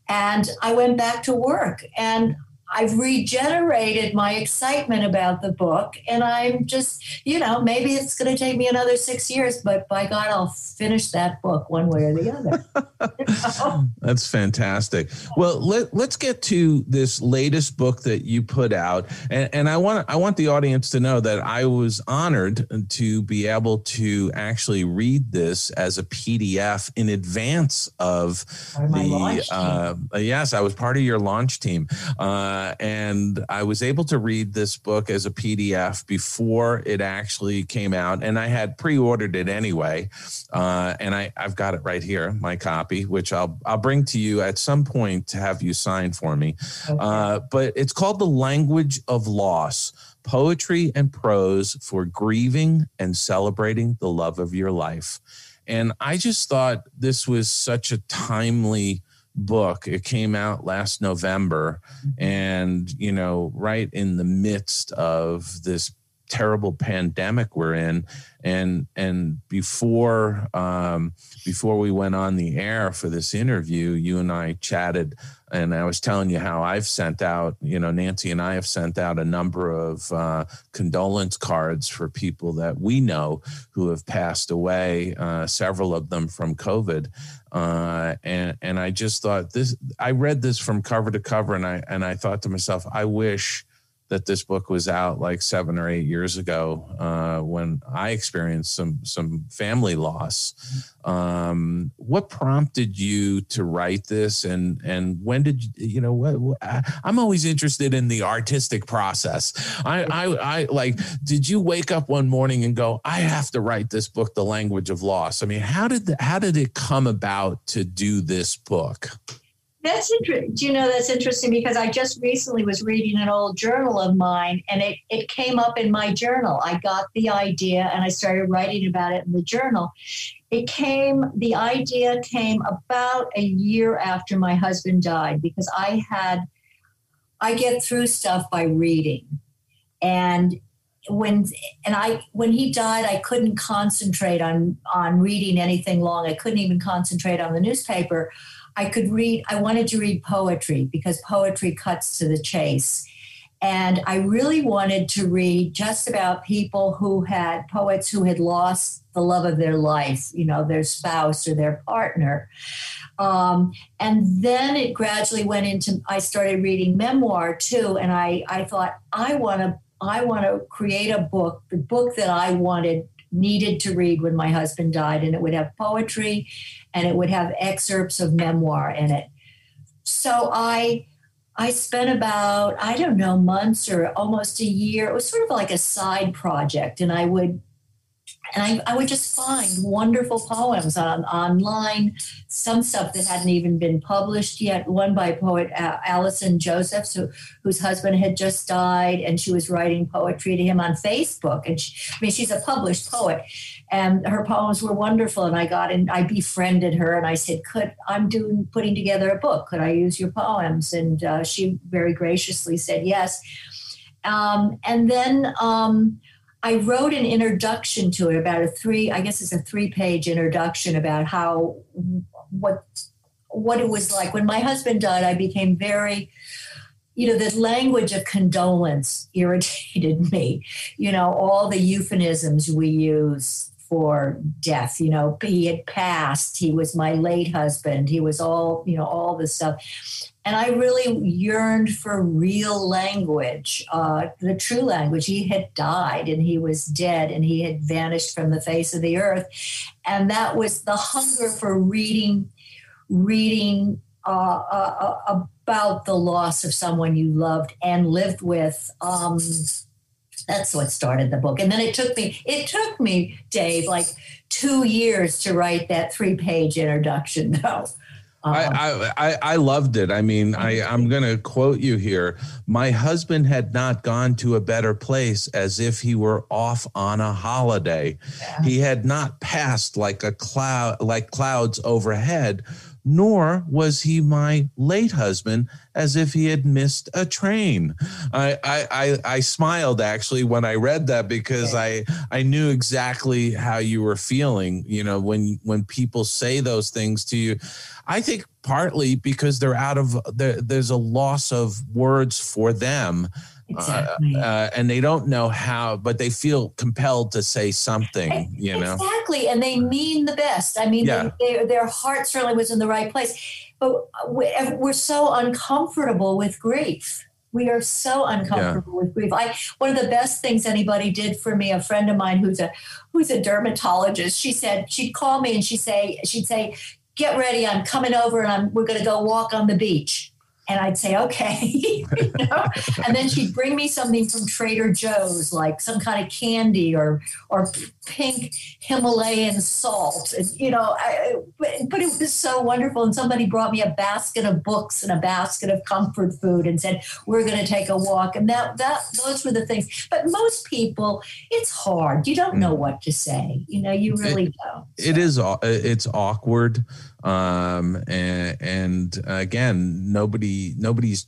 and I went back to work. And I've regenerated my excitement about the book, and I'm just, you know, maybe it's going to take me another six years, but by God, I'll finish that book one way or the other. That's fantastic. Well, let, let's get to this latest book that you put out, and, and I want I want the audience to know that I was honored to be able to actually read this as a PDF in advance of the. Uh, yes, I was part of your launch team. Uh, uh, and I was able to read this book as a PDF before it actually came out, and I had pre-ordered it anyway. Uh, and I, I've got it right here, my copy, which I'll I'll bring to you at some point to have you sign for me. Okay. Uh, but it's called The Language of Loss poetry and prose for grieving and celebrating the love of your life. And I just thought this was such a timely book. It came out last November, and you know, right in the midst of this terrible pandemic we're in and and before um, before we went on the air for this interview you and i chatted and i was telling you how i've sent out you know nancy and i have sent out a number of uh, condolence cards for people that we know who have passed away uh, several of them from covid uh, and and i just thought this i read this from cover to cover and i and i thought to myself i wish that this book was out like seven or eight years ago uh, when I experienced some some family loss. Um, what prompted you to write this, and and when did you, you know? What, what, I'm always interested in the artistic process. I, I I like. Did you wake up one morning and go, I have to write this book, The Language of Loss? I mean, how did the, how did it come about to do this book? That's interesting. You know, that's interesting because I just recently was reading an old journal of mine and it, it came up in my journal. I got the idea and I started writing about it in the journal. It came, the idea came about a year after my husband died because I had, I get through stuff by reading. And when and I when he died, I couldn't concentrate on on reading anything long. I couldn't even concentrate on the newspaper. I could read, I wanted to read poetry because poetry cuts to the chase. And I really wanted to read just about people who had poets who had lost the love of their life, you know, their spouse or their partner. Um, and then it gradually went into, I started reading memoir too. And I, I thought, I want to, I want to create a book, the book that I wanted needed to read when my husband died, and it would have poetry and it would have excerpts of memoir in it. So I I spent about, I don't know, months or almost a year. It was sort of like a side project. And I would and I, I would just find wonderful poems on online, some stuff that hadn't even been published yet. One by poet Allison Josephs, who, whose husband had just died, and she was writing poetry to him on Facebook. And she, I mean, she's a published poet, and her poems were wonderful. And I got in, I befriended her, and I said, "Could I'm doing putting together a book? Could I use your poems?" And uh, she very graciously said yes. Um, and then. Um, I wrote an introduction to it about a three, I guess it's a three page introduction about how, what, what it was like. When my husband died, I became very, you know, the language of condolence irritated me. You know, all the euphemisms we use for death. You know, he had passed. He was my late husband. He was all, you know, all this stuff. And I really yearned for real language, uh, the true language. He had died and he was dead and he had vanished from the face of the earth. And that was the hunger for reading, reading uh, uh, uh about the loss of someone you loved and lived with. Um, that's what started the book. And then it took me, it took me, Dave, like two years to write that three page introduction, though. Uh-huh. I, I, I loved it. I mean, I, I'm going to quote you here. My husband had not gone to a better place as if he were off on a holiday. Yeah. He had not passed like a cloud, like clouds overhead, nor was he my late husband as if he had missed a train. I, I, I, I smiled actually when I read that because I, I knew exactly how you were feeling, you know, when, when people say those things to you. I think partly because they're out of there, there's a loss of words for them Exactly. uh, uh, and they don't know how, but they feel compelled to say something. You know, exactly, and they mean the best. I mean, Yeah. they, they, their heart certainly was in the right place, but we- we're so uncomfortable with grief. We are so uncomfortable with grief. I one of the best things anybody did for me, a friend of mine who's a who's a dermatologist. She said she'd call me and she'd say she'd say, "Get ready, I'm coming over, and I'm we're going to go walk on the beach." And I'd say, okay. you know? And then she'd bring me something from Trader Joe's, like some kind of candy or or pink Himalayan salt. And, you know, I, but, it was so wonderful. And somebody brought me a basket of books and a basket of comfort food and said, we're going to take a walk. And that that those were the things. But most people, it's hard. You don't know mm. what to say. You know, you really don't. it is it's awkward um and, and again nobody nobody's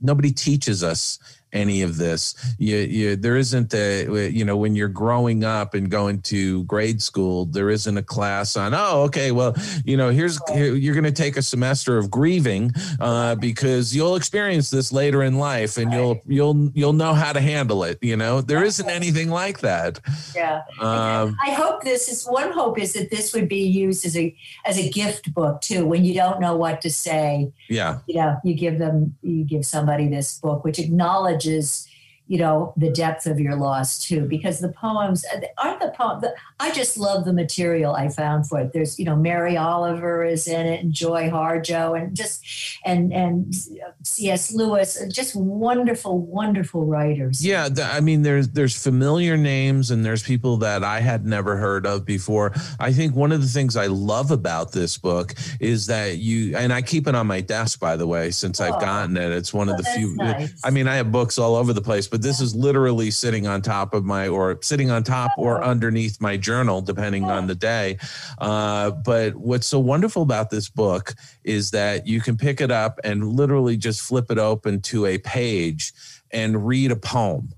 nobody teaches us any of this. You, you there isn't a you know when you're growing up and going to grade school there isn't a class on oh okay well you know here's here, you're going to take a semester of grieving uh because you'll experience this later in life and you'll you'll you'll know how to handle it you know? There isn't anything like that. Yeah. um I hope this is one hope is that this would be used as a as a gift book too. When you don't know what to say, yeah. You know, you give them you give somebody this book, which acknowledges, colleges you know, the depth of your loss too. Because the poems uh, aren't the poem. The, I just love the material I found for it. There's, you know, Mary Oliver is in it, and Joy Harjo, and just and and C.S. Lewis, uh, just wonderful, wonderful writers. Yeah, th- I mean, there's there's familiar names and there's people that I had never heard of before. I think one of the things I love about this book is that you and I keep it on my desk, by the way, since I've Oh. gotten it. It's one of the few. nice. I mean, I have books all over the place, but this is literally sitting on top of my or sitting on top or Oh. underneath my journal, depending on the day. Uh, but what's so wonderful about this book is that you can pick it up and literally just flip it open to a page and read a poem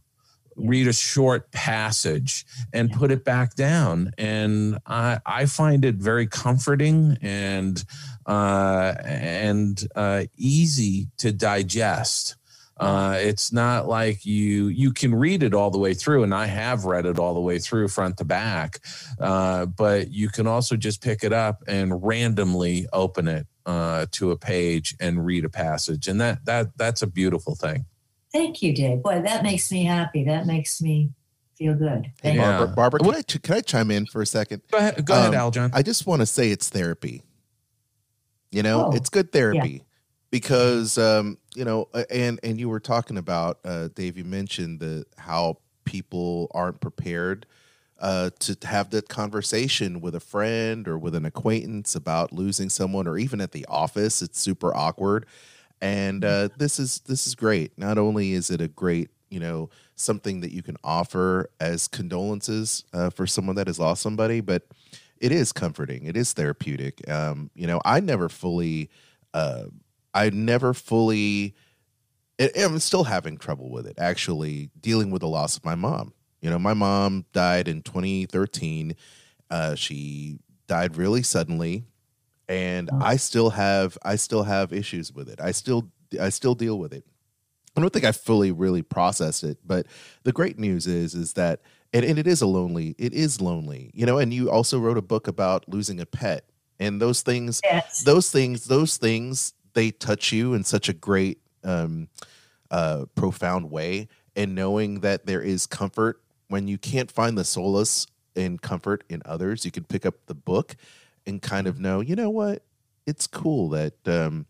read a short passage and put it back down. And i i find it very comforting and uh and uh easy to digest uh, it's not like you you can read it all the way through, and I have read it all the way through front to back. Uh, but you can also just pick it up and randomly open it uh, to a page and read a passage, and that that that's a beautiful thing. Thank you, Dave. Boy, that makes me happy. That makes me feel good. Hey, Thank you. Yeah. Barbara, Barbara can, I, can I chime in for a second? Go ahead, go ahead, Um, Aljon. I just want to say it's therapy. You know, Oh, it's good therapy because um, you know, and and you were talking about uh, Dave. You mentioned the how people aren't prepared uh, to have that conversation with a friend or with an acquaintance about losing someone, or even at the office. It's super awkward, and uh, this is this is great. Not only is it a great you know something that you can offer as condolences uh, for someone that has lost somebody, but it is comforting. It is therapeutic. Um, you know, I never fully, uh, I never fully, and I'm still having trouble with it. Actually, dealing with the loss of my mom. You know, my mom died in 2013. Uh, she died really suddenly, and I still have, I still have issues with it. I still, I still deal with it. I don't think I fully really processed it, but the great news is is that and, and it is a lonely it is lonely you know and you also wrote a book about losing a pet and those things Yes. those things those things they touch you in such a great um uh profound way and knowing that there is comfort when you can't find the solace and comfort in others you can pick up the book and kind of know you know what it's cool that um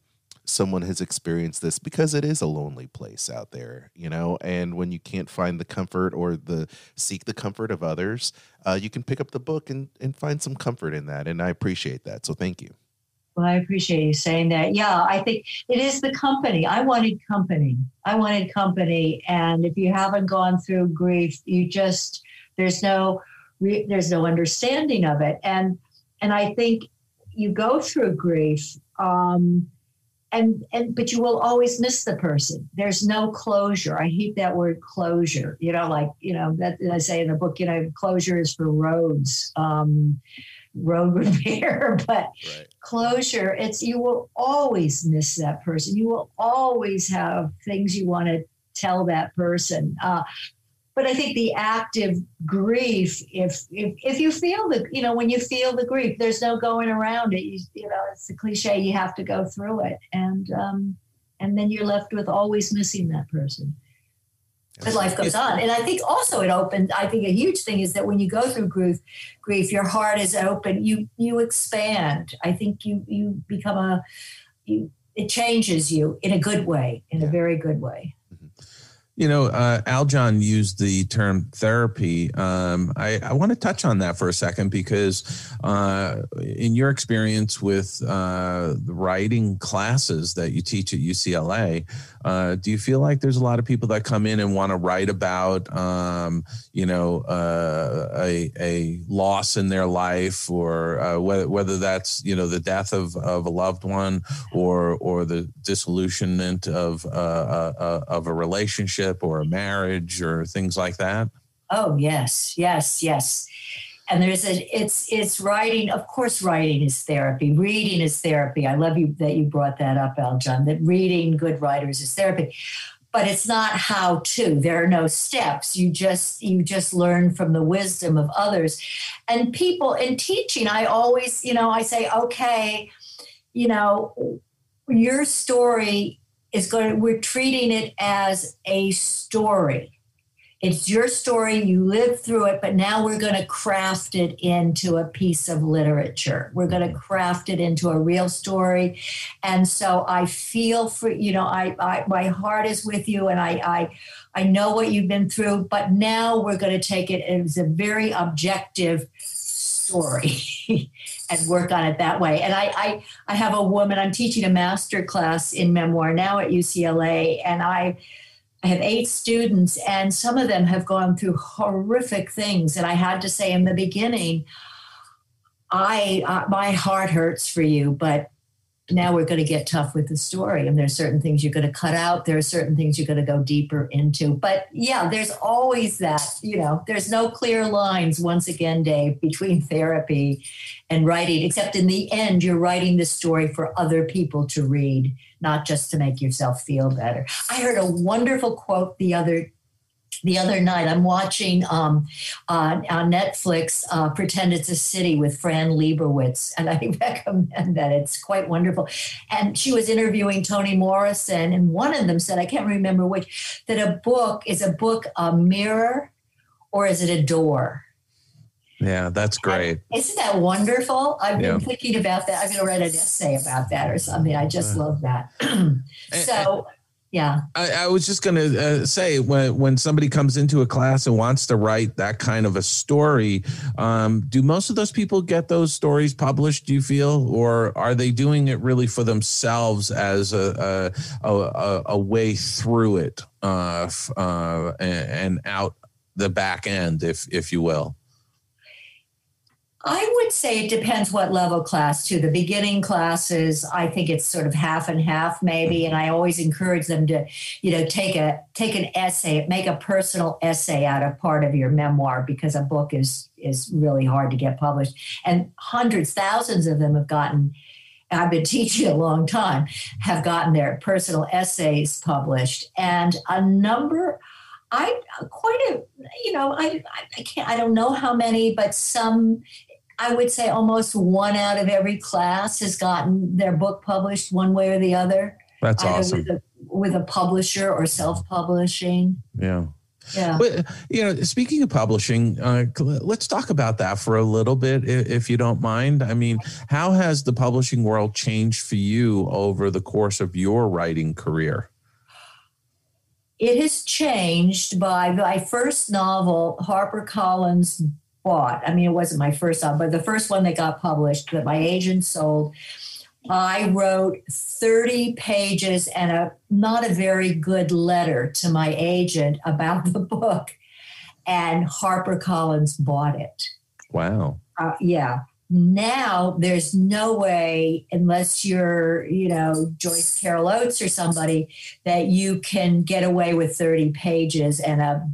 someone has experienced this because it is a lonely place out there, you know. And when you can't find the comfort or the seek the comfort of others, uh, you can pick up the book and and find some comfort in that. And I appreciate that. So thank you. Well, I appreciate you saying that. Yeah, I think it is the company. I wanted company. I wanted company. And if you haven't gone through grief, you just there's no re- there's no understanding of it. And and I think you go through grief. Um, and and but you will always miss the person there's no closure i hate that word closure you know like you know that i say in the book you know closure is for roads um, road repair but right. Closure it's you will always miss that person you will always have things you want to tell that person uh, but I think the active grief, if if if you feel the, you know, when you feel the grief, there's no going around it. You, you know, it's a cliche. You have to go through it, and um, and then you're left with always missing that person. But life goes on, and I think also it opened. I think a huge thing is that when you go through grief, grief, your heart is open. You you expand. I think you you become a you. It changes you in a good way, in a very good way. You know, uh, Aljon used the term therapy. Um, I, I want to touch on that for a second because, uh, in your experience with uh, the writing classes that you teach at UCLA, uh, do you feel like there's a lot of people that come in and want to write about, um, you know, uh, a, a loss in their life, or uh, whether whether that's you know the death of, of a loved one, or or the disillusionment of of a relationship or a marriage, or things like that? Oh yes, yes, yes. And there's a it's it's writing of course writing is therapy. Reading is therapy. I love you that you brought that up Aljon, that reading good writers is therapy. But it's not how to. There are no steps. You just you just learn from the wisdom of others. And people in teaching i always you know i say okay you know your story is going to, we're treating it as a story it's your story, you lived through it, but now we're going to craft it into a piece of literature. We're going to mm-hmm. craft it into a real story. And so I feel for, you know, I, I my heart is with you and I, I, I know what you've been through, but now we're going to take it as a very objective story and work on it that way. And I, I, I have a woman, I'm teaching a master class in memoir now at UCLA, and I, I have eight students, and some of them have gone through horrific things. And I had to say in the beginning, I uh, my heart hurts for you, but now we're going to get tough with the story and there's certain things you're going to cut out there are certain things you're going to go deeper into. But yeah there's always that you know there's no clear lines once again dave between therapy and writing except in the end you're writing the story for other people to read not just to make yourself feel better. I heard a wonderful quote the other the other night i'm watching um, uh, on netflix uh, pretend it's a city with fran lebowitz and i recommend that it's quite wonderful and she was interviewing toni morrison and one of them said i can't remember which that a book is a book a mirror or is it a door yeah, that's great. And isn't that wonderful? I've been yeah. thinking about that. I'm going to write an essay about that or something. I just love that. so, yeah. I, I, was just going to uh, say when when somebody comes into a class and wants to write that kind of a story um, do most of those people get those stories published do you feel? Or are they doing it really for themselves as a a, a, a way through it uh, uh, and, and out the back end if if you will I would say it depends what level class too. The beginning classes, I think it's sort of half and half maybe, and I always encourage them to, you know, take a take an essay, make a personal essay out of part of your memoir because a book is is really hard to get published, and hundreds, thousands of them have gotten. I've been teaching a long time, have gotten their personal essays published, and a number. I quite a you know I I can't I don't know how many, but some I would say almost one out of every class has gotten their book published one way or the other. That's awesome. With a, with a publisher or self publishing. Yeah. Yeah. But, you know, speaking of publishing, uh, let's talk about that for a little bit, if you don't mind. I mean, how has the publishing world changed for you over the course of your writing career? It has changed by my first novel, HarperCollins bought. I mean, it wasn't my first one, but the first one that got published that my agent sold. I wrote 30 pages and a not a very good letter to my agent about the book, and HarperCollins bought it. Wow. Uh, yeah. now there's no way unless you're you know joyce carol oates or somebody that you can get away with 30 pages and a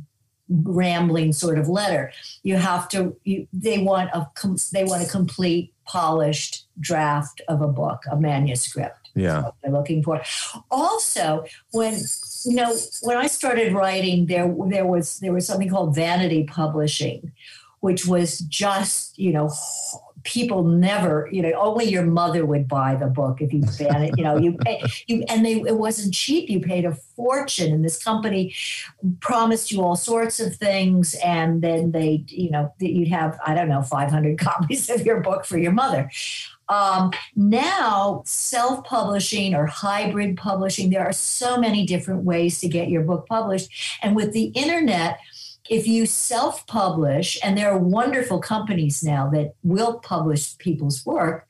rambling sort of letter. You have to you, they want a they want a complete polished draft of a book a manuscript. Yeah. they're looking for. Also when you know when i started writing there there was there was something called vanity publishing which was just you know people never, you know, only your mother would buy the book if you ban it. You know, you pay you, and they it wasn't cheap. You paid a fortune, and this company promised you all sorts of things, and then they, you know, that you'd have I don't know 500 copies of your book for your mother. Um, now, self publishing or hybrid publishing, there are so many different ways to get your book published. And with the internet, if you self publish, and there are wonderful companies now that will publish people's work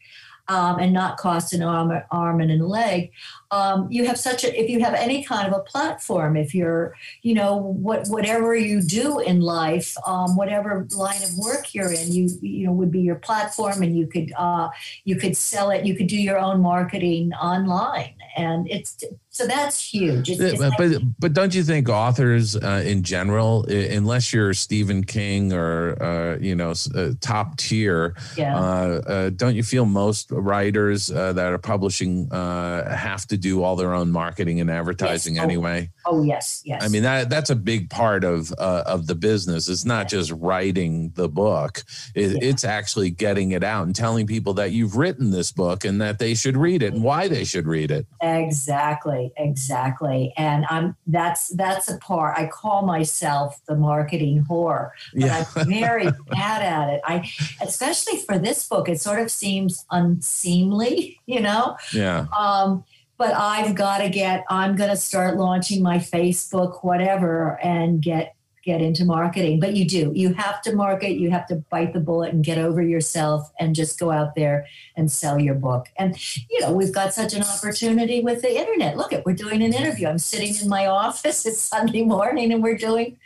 um, and not cost an arm, arm and a leg, um, you have such a if you have any kind of a platform if you're you know what whatever you do in life um, whatever line of work you're in you you know would be your platform and you could uh, you could sell it you could do your own marketing online and it's so that's huge. It's, it's but, like, but don't you think authors uh, in general, unless you're Stephen King or uh, you know uh, top tier, yeah. Uh, uh, don't you feel most writers uh, that are publishing have to do all their own marketing and advertising yes. oh, anyway? Oh yes, yes. I mean that that's a big part of of the business. It's not just writing the book; it, yeah. it's actually getting it out and telling people that you've written this book and that they should read it and why they should read it. Exactly exactly and i'm that's that's a part i call myself the marketing whore but yeah. i'm very bad at it i especially for this book it sort of seems unseemly you know yeah um but I've got to get, I'm going to start launching my Facebook, whatever, and get get into marketing. But you do. You have to market, you have to bite the bullet and get over yourself and just go out there and sell your book. And, you know, we've got such an opportunity with the internet. Look at, we're doing an interview. I'm sitting in my office. It's Sunday morning and we're doing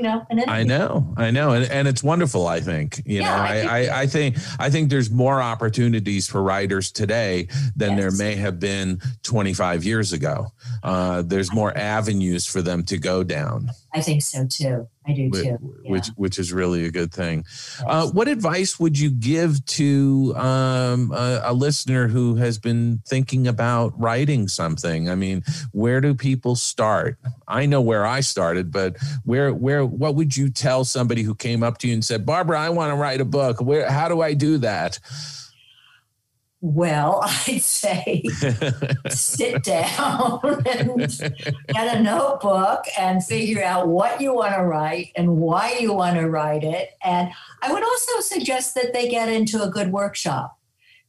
you know i know i know and, and it's wonderful i think you yeah, know I, I, I, think i think there's more opportunities for writers today than yes. there may have been 25 years ago. Uh, there's more avenues for them to go down i think so too I do too. Yeah. Which which is really a good thing. Uh, what advice would you give to um, a, a, listener who has been thinking about writing something? I mean, where do people start? I know where I started, but where where what would you tell somebody who came up to you and said, "Barbara, I want to write a book. Where how do I do that?" Well, I'd say sit down and get a notebook and figure out what you want to write and why you want to write it. And I would also suggest that they get into a good workshop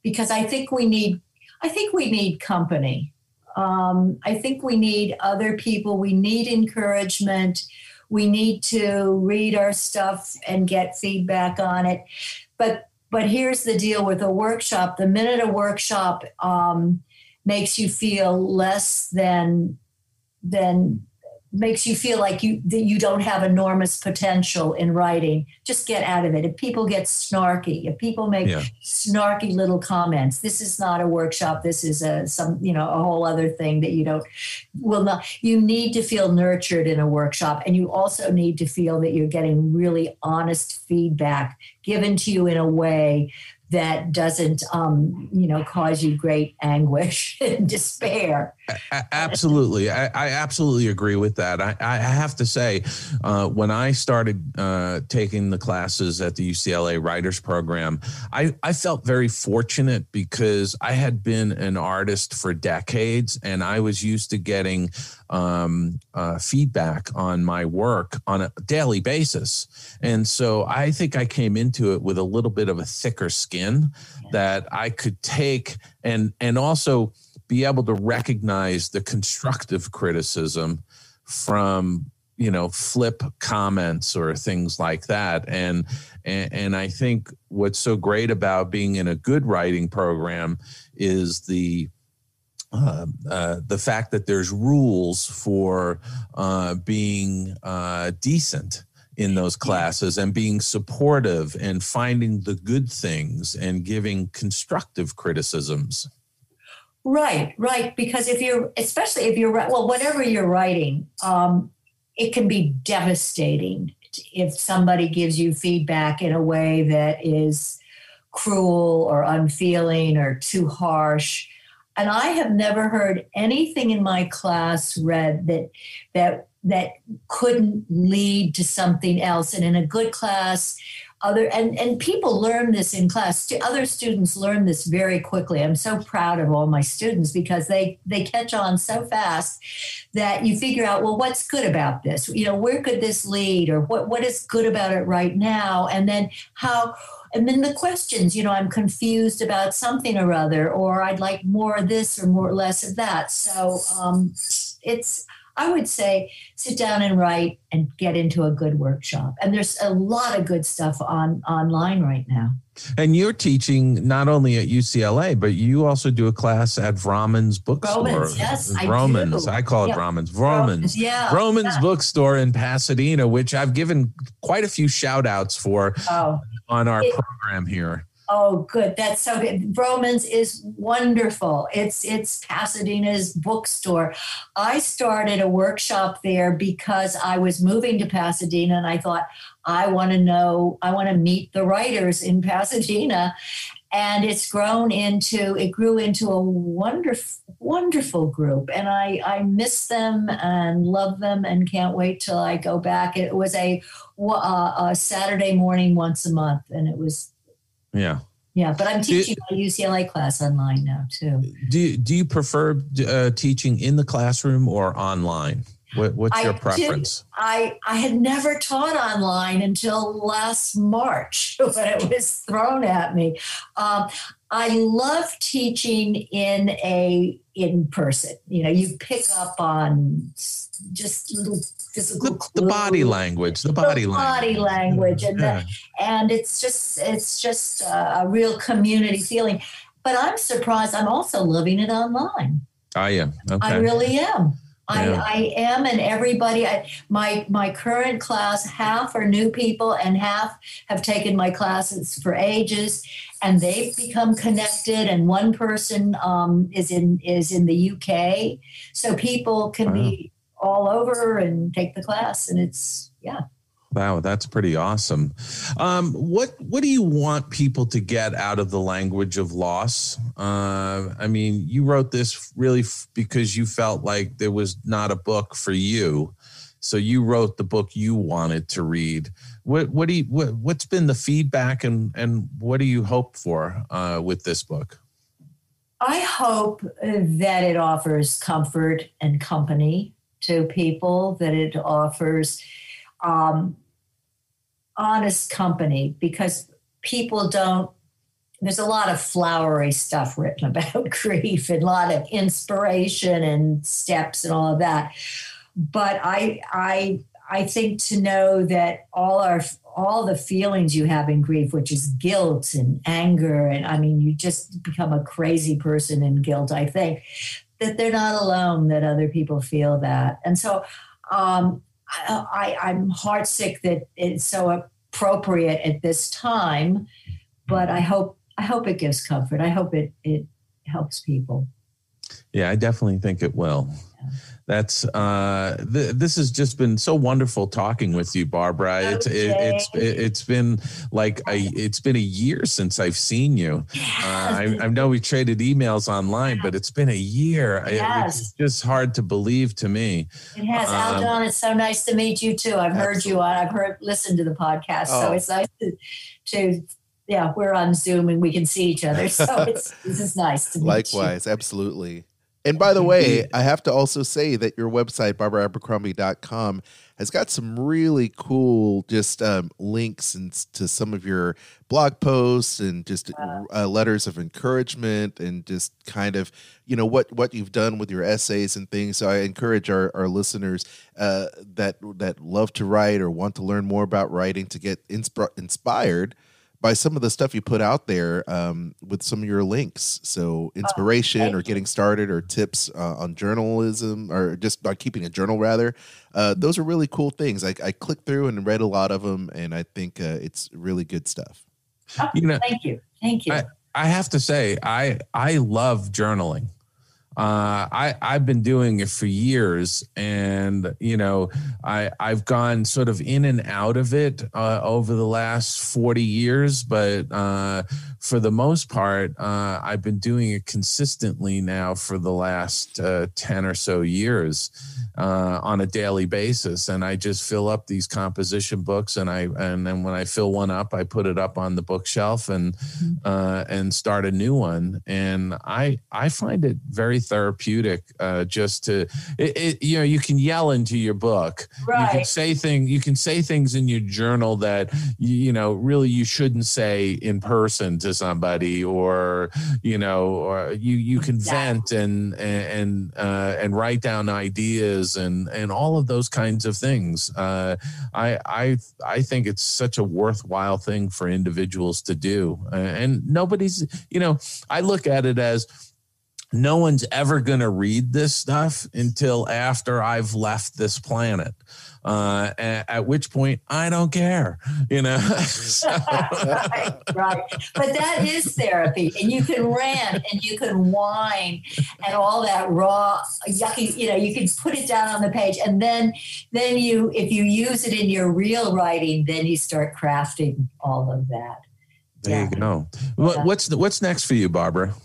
because I think we need I think we need company. Um, I think we need other people. We need encouragement. We need to read our stuff and get feedback on it. But but here's the deal with a workshop. The minute a workshop um, makes you feel less than than makes you feel like you that you don't have enormous potential in writing just get out of it if people get snarky if people make yeah. snarky little comments this is not a workshop this is a some you know a whole other thing that you don't will not you need to feel nurtured in a workshop and you also need to feel that you're getting really honest feedback given to you in a way that doesn't, um, you know, cause you great anguish and despair. Absolutely, I, I, absolutely agree with that. I, I have to say, uh, when I started uh, taking the classes at the UCLA Writers Program, I, I felt very fortunate because I had been an artist for decades, and I was used to getting um, uh, feedback on my work on a daily basis. And so I think I came into it with a little bit of a thicker skin that I could take and and also be able to recognize the constructive criticism from you know flip comments or things like that and, and and i think what's so great about being in a good writing program is the uh, uh, the fact that there's rules for uh, being uh, decent in those classes and being supportive and finding the good things and giving constructive criticisms. Right, right. Because if you're, especially if you're, well, whatever you're writing, um, it can be devastating if somebody gives you feedback in a way that is cruel or unfeeling or too harsh. And I have never heard anything in my class read that that that couldn't lead to something else. And in a good class, other and and people learn this in class. Other students learn this very quickly. I'm so proud of all my students because they they catch on so fast that you figure out well what's good about this? You know where could this lead? Or what what is good about it right now? And then how and then the questions you know i'm confused about something or other or i'd like more of this or more or less of that. So um, it's I would say sit down and write and get into a good workshop. And there's a lot of good stuff on online right now. And you're teaching not only at UCLA, but you also do a class at Vroman's bookstore. Romans, yes, Vroman's. I, I call it yeah. Romans. Vroman's. Yeah. Vroman's yeah. bookstore in Pasadena, which I've given quite a few shout outs for Oh. on our It- program here. Oh, good. That's so good. Vroman's is wonderful. It's it's Pasadena's bookstore. I started a workshop there because I was moving to Pasadena and I thought I want to know, I want to meet the writers in Pasadena. And it's grown into, it grew into a wonderful, wonderful group. And I, I miss them and love them and can't wait till I go back. It was a, a Saturday morning once a month. And it was Yeah. yeah, but I'm Do teaching my UCLA class online now too. Do you, do you prefer uh, teaching in the classroom or online? What, what's I your do- preference? I I had never taught online until last March when it was thrown at me. Um, I love teaching in a in person. You know, you pick up on just little physical The, the body language, the body the language. body language and Yeah. the, and it's just it's just a, a real community feeling. But I'm surprised. I'm also loving it online. I am. Okay. I really am. Yeah. I, I am, and everybody. I, my my current class, half are new people, and half have taken my classes for ages, and they've become connected. And one person um, is in is in the UK, so people can be all over and take the class, and it's yeah. Wow, that's pretty awesome. Um, what what do you want people to get out of the language of loss? Uh, I mean, you wrote this really f- because you felt like there was not a book for you, so you wrote the book you wanted to read. What what do you what, what's been the feedback and and what do you hope for uh, with this book? I hope that it offers comfort and company to people, that it offers um, honest company because people don't. There's a lot of flowery stuff written about grief and a lot of inspiration and steps and all of that. But I, I, I think to know that all our all the feelings you have in grief, which is guilt and anger, and I mean, you just become a crazy person in guilt. I think that they're not alone; that other people feel that, and so um, I, I'm heartsick that it's so appropriate at this time. But I hope I hope it gives comfort. I hope it it helps people. Yeah, I definitely think it will. That's uh th- this has just been so wonderful talking with you Barbara. It's it, it's it, it's been like a it's been a year since I've seen you. Uh, I, I know we traded emails online, but it's been a year. It- Yes. it's just hard to believe to me. It has. Um, Aljon, it's so nice to meet you too. I've heard you on, I've heard, listened to the podcast. So Oh. it's nice to, to, yeah, we're on Zoom and we can see each other. So it's, this is nice to meet you. Likewise, absolutely. And by the way, I have to also say that your website, barbaraabercrombie.com, has got some really cool just um, links and to some of your blog posts and just uh, letters of encouragement and just kind of, you know, what, what you've done with your essays and things. So I encourage our, our listeners uh, that, that love to write or want to learn more about writing to get insp- inspired by some of the stuff you put out there um, with some of your links. So inspiration oh, or getting started or tips uh, on journalism or just on keeping a journal rather. Uh, those are really cool things. I, I clicked through and read a lot of them, and I think uh, it's really good stuff. Oh, you know, thank you, thank you. I, I have to say, I I love journaling. Uh, I I've been doing it for years, and you know I I've gone sort of in and out of it uh, over the last forty years, but uh, for the most part, uh, I've been doing it consistently now for the last uh, ten or so years uh, on a daily basis, and I just fill up these composition books, and I and then when I fill one up, I put it up on the bookshelf and mm-hmm. and start a new one, and I I find it very therapeutic uh, just to it, it, you know you can yell into your book. Right. you can say things you can say things in your journal that you, you know really you shouldn't say in person to somebody or you know or you you can vent and and uh, and write down ideas and and all of those kinds of things. Uh, I I I think it's such a worthwhile thing for individuals to do. And nobody's you know I look at it as no one's ever going to read this stuff until after I've left this planet. Uh, at, at, which point I don't care, you know. right, right. But that is therapy, and you can rant and you can whine and all that raw, yucky. You know, you can put it down on the page, and then, then you, if you use it in your real writing, then you start crafting all of that. There yeah. you go. Yeah. What's what's next for you, Barbara?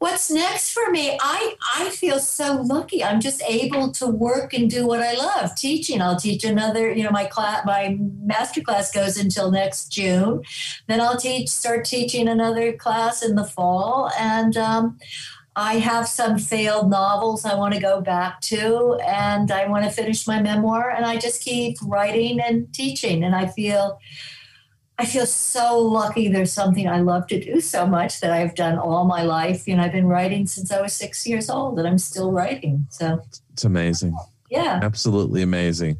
What's next for me? I i feel so lucky. I'm just able to work and do what i love. Teaching i'll teach another you know my class my master class goes until next june. Then i'll teach start teaching another class in the fall. And um, I have some failed novels I want to go back to, and I want to finish my memoir, and I just keep writing and teaching. And I feel I feel so lucky there's something I love to do so much that I've done all my life. You know, I've been writing since I was six years old and I'm still writing. So it's amazing. Yeah. Absolutely amazing.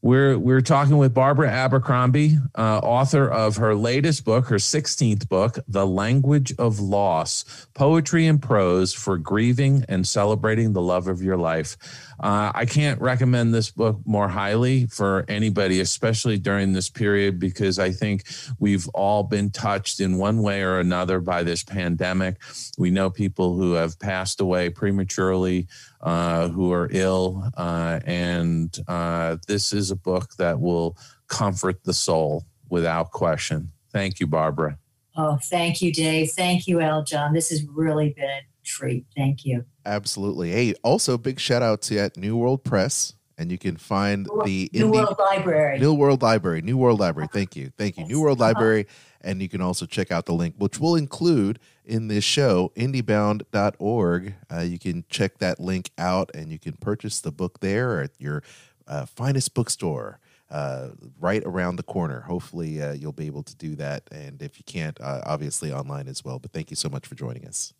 We're we're talking with Barbara Abercrombie, uh, author of her latest book, her 16th book, The Language of Loss: Poetry and Prose for Grieving and Celebrating the Love of Your Life. Uh, I can't recommend this book more highly for anybody, especially during this period, because I think we've all been touched in one way or another by this pandemic. We know people who have passed away prematurely, uh, who are ill, uh, and uh, this is a book that will comfort the soul without question. Thank you, Barbara. Oh, thank you, Dave. Thank you, Aljon. This has really been a treat. Thank you. Absolutely. Hey, also big shout out to at New World Press. And you can find the New Indie, World Library. New World Library. New World Library. Thank you. Thank you. Yes. New World Library. And you can also check out the link, which we'll include in this show, indiebound.org. Uh, you can check that link out and you can purchase the book there at your uh, finest bookstore. Uh, right around the corner. Hopefully, uh, you'll be able to do that. And if you can't, uh, obviously online as well. But thank you so much for joining us.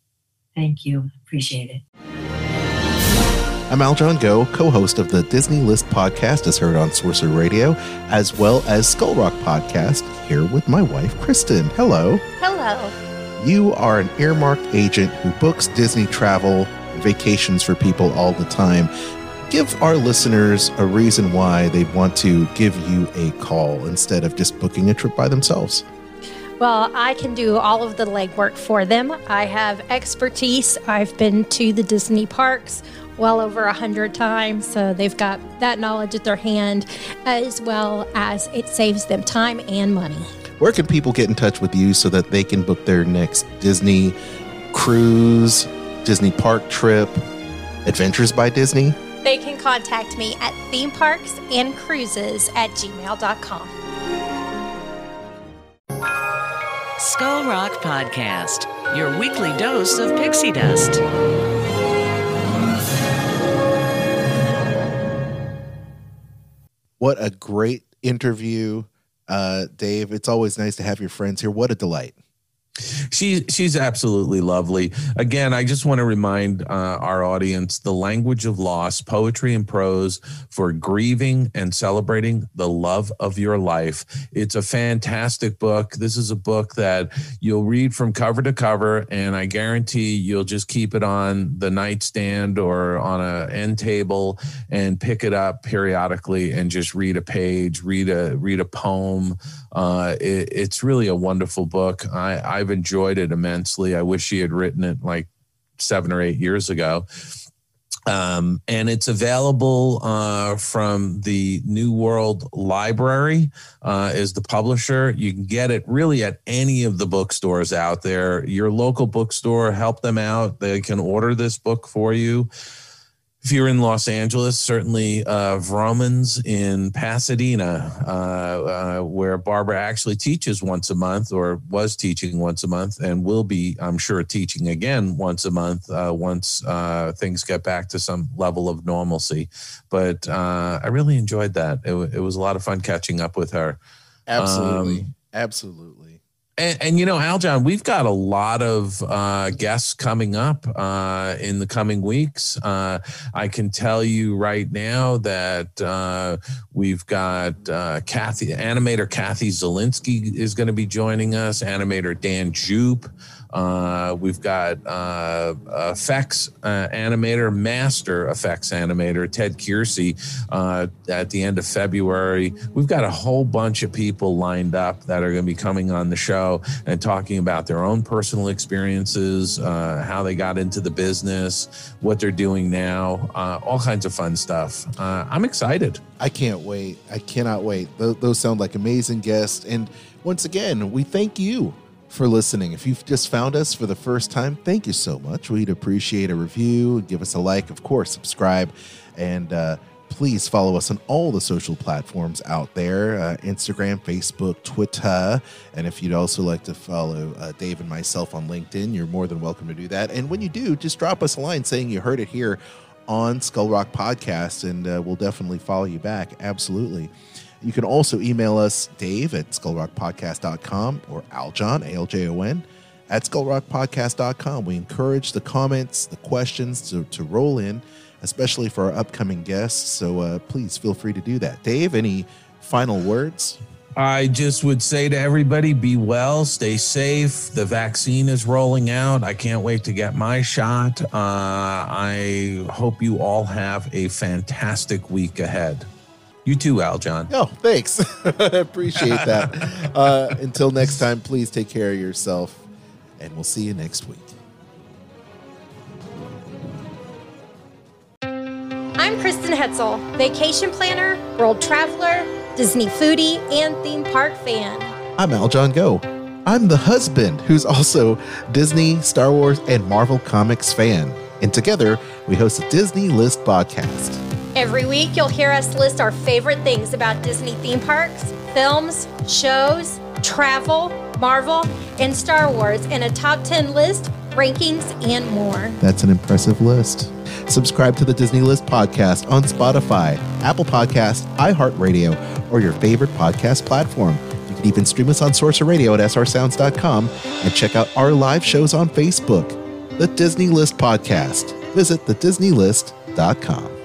Thank you. Appreciate it. I'm Aljon Go, co host of the Disney List podcast, as heard on Sorcerer Radio, as well as Skull Rock podcast, here with my wife, Kristen. Hello. Hello. You are an earmarked agent who books Disney travel vacations for people all the time. Give our listeners a reason why they'd want to give you a call instead of just booking a trip by themselves. Well, I can do all of the legwork for them. I have expertise. I've been to the Disney parks well over a hundred times, so they've got that knowledge at their hand, as well as it saves them time and money. Where can people get in touch with you so that they can book their next Disney cruise, Disney park trip, Adventures by Disney? They can contact me at theme parks and cruises at gmail.com. Skull Rock Podcast, your weekly dose of pixie dust. What a great interview, uh, Dave. It's always nice to have your friends here. What a delight. She she's absolutely lovely. Again, I just want to remind uh, our audience the language of loss, poetry and prose for grieving and celebrating the love of your life. It's a fantastic book. This is a book that you'll read from cover to cover, and I guarantee you'll just keep it on the nightstand or on a end table and pick it up periodically and just read a page, read a read a poem. Uh, it, it's really a wonderful book. I, I've enjoyed it immensely. I wish she had written it like seven or eight years ago. Um, and it's available uh, from the New World Library uh, is the publisher. You can get it really at any of the bookstores out there. Your local bookstore, help them out. They can order this book for you if you're in Los Angeles, certainly uh, Vroman's in Pasadena, uh, uh, where Barbara actually teaches once a month or was teaching once a month and will be, I'm sure, teaching again once a month uh, once uh, things get back to some level of normalcy. But uh, I really enjoyed that. It, it, was a lot of fun catching up with her. Absolutely. Um, Absolutely. And, and, you know, Aljon, we've got a lot of uh, guests coming up uh, in the coming weeks. Uh, I can tell you right now that uh, we've got uh, Kathy, animator Kathy Zielinski is going to be joining us, animator Dan Jeup. Uh, we've got uh, effects uh, animator, master effects animator Ted Kierscey uh, at the end of February. We've got a whole bunch of people lined up that are going to be coming on the show and talking about their own personal experiences, uh, how they got into the business, what they're doing now, uh, all kinds of fun stuff. I'm excited. I can't wait. I cannot wait. Those, those sound like amazing guests. And once again, we thank you for listening. If you've just found us for the first time, thank you so much. We'd appreciate a review, give us a like, of course, subscribe, and uh, please follow us on all the social platforms out there uh, Instagram, Facebook, Twitter. And if you'd also like to follow uh, Dave and myself on LinkedIn, you're more than welcome to do that. And when you do, just drop us a line saying you heard it here on Skull Rock Podcast, and uh, we'll definitely follow you back. Absolutely. You can also email us, Dave at skullrockpodcast.com or Aljon, A L J O N, at skullrockpodcast.com. We encourage the comments, the questions to, to roll in, especially for our upcoming guests. So uh, please feel free to do that. Dave, any final words? I just would say to everybody be well, stay safe. The vaccine is rolling out. I can't wait to get my shot. Uh, I hope you all have a fantastic week ahead. You too, Aljon. Oh, thanks. I appreciate that. uh, until next time, please take care of yourself, and we'll see you next week. I'm Kristen Hetzel, vacation planner, world traveler, Disney foodie, and theme park fan. I'm Aljon Go. I'm the husband who's also Disney, Star Wars, and Marvel Comics fan. And together, we host a Disney List podcast. Every week, you'll hear us list our favorite things about Disney theme parks, films, shows, travel, Marvel, and Star Wars in a top 10 list, rankings, and more. That's an impressive list. Subscribe to the Disney List podcast on Spotify, Apple Podcast, iHeartRadio, or your favorite podcast platform. You can even stream us on Sorcerer Radio at srsounds.com and check out our live shows on Facebook. The Disney List podcast. Visit thedisneylist.com.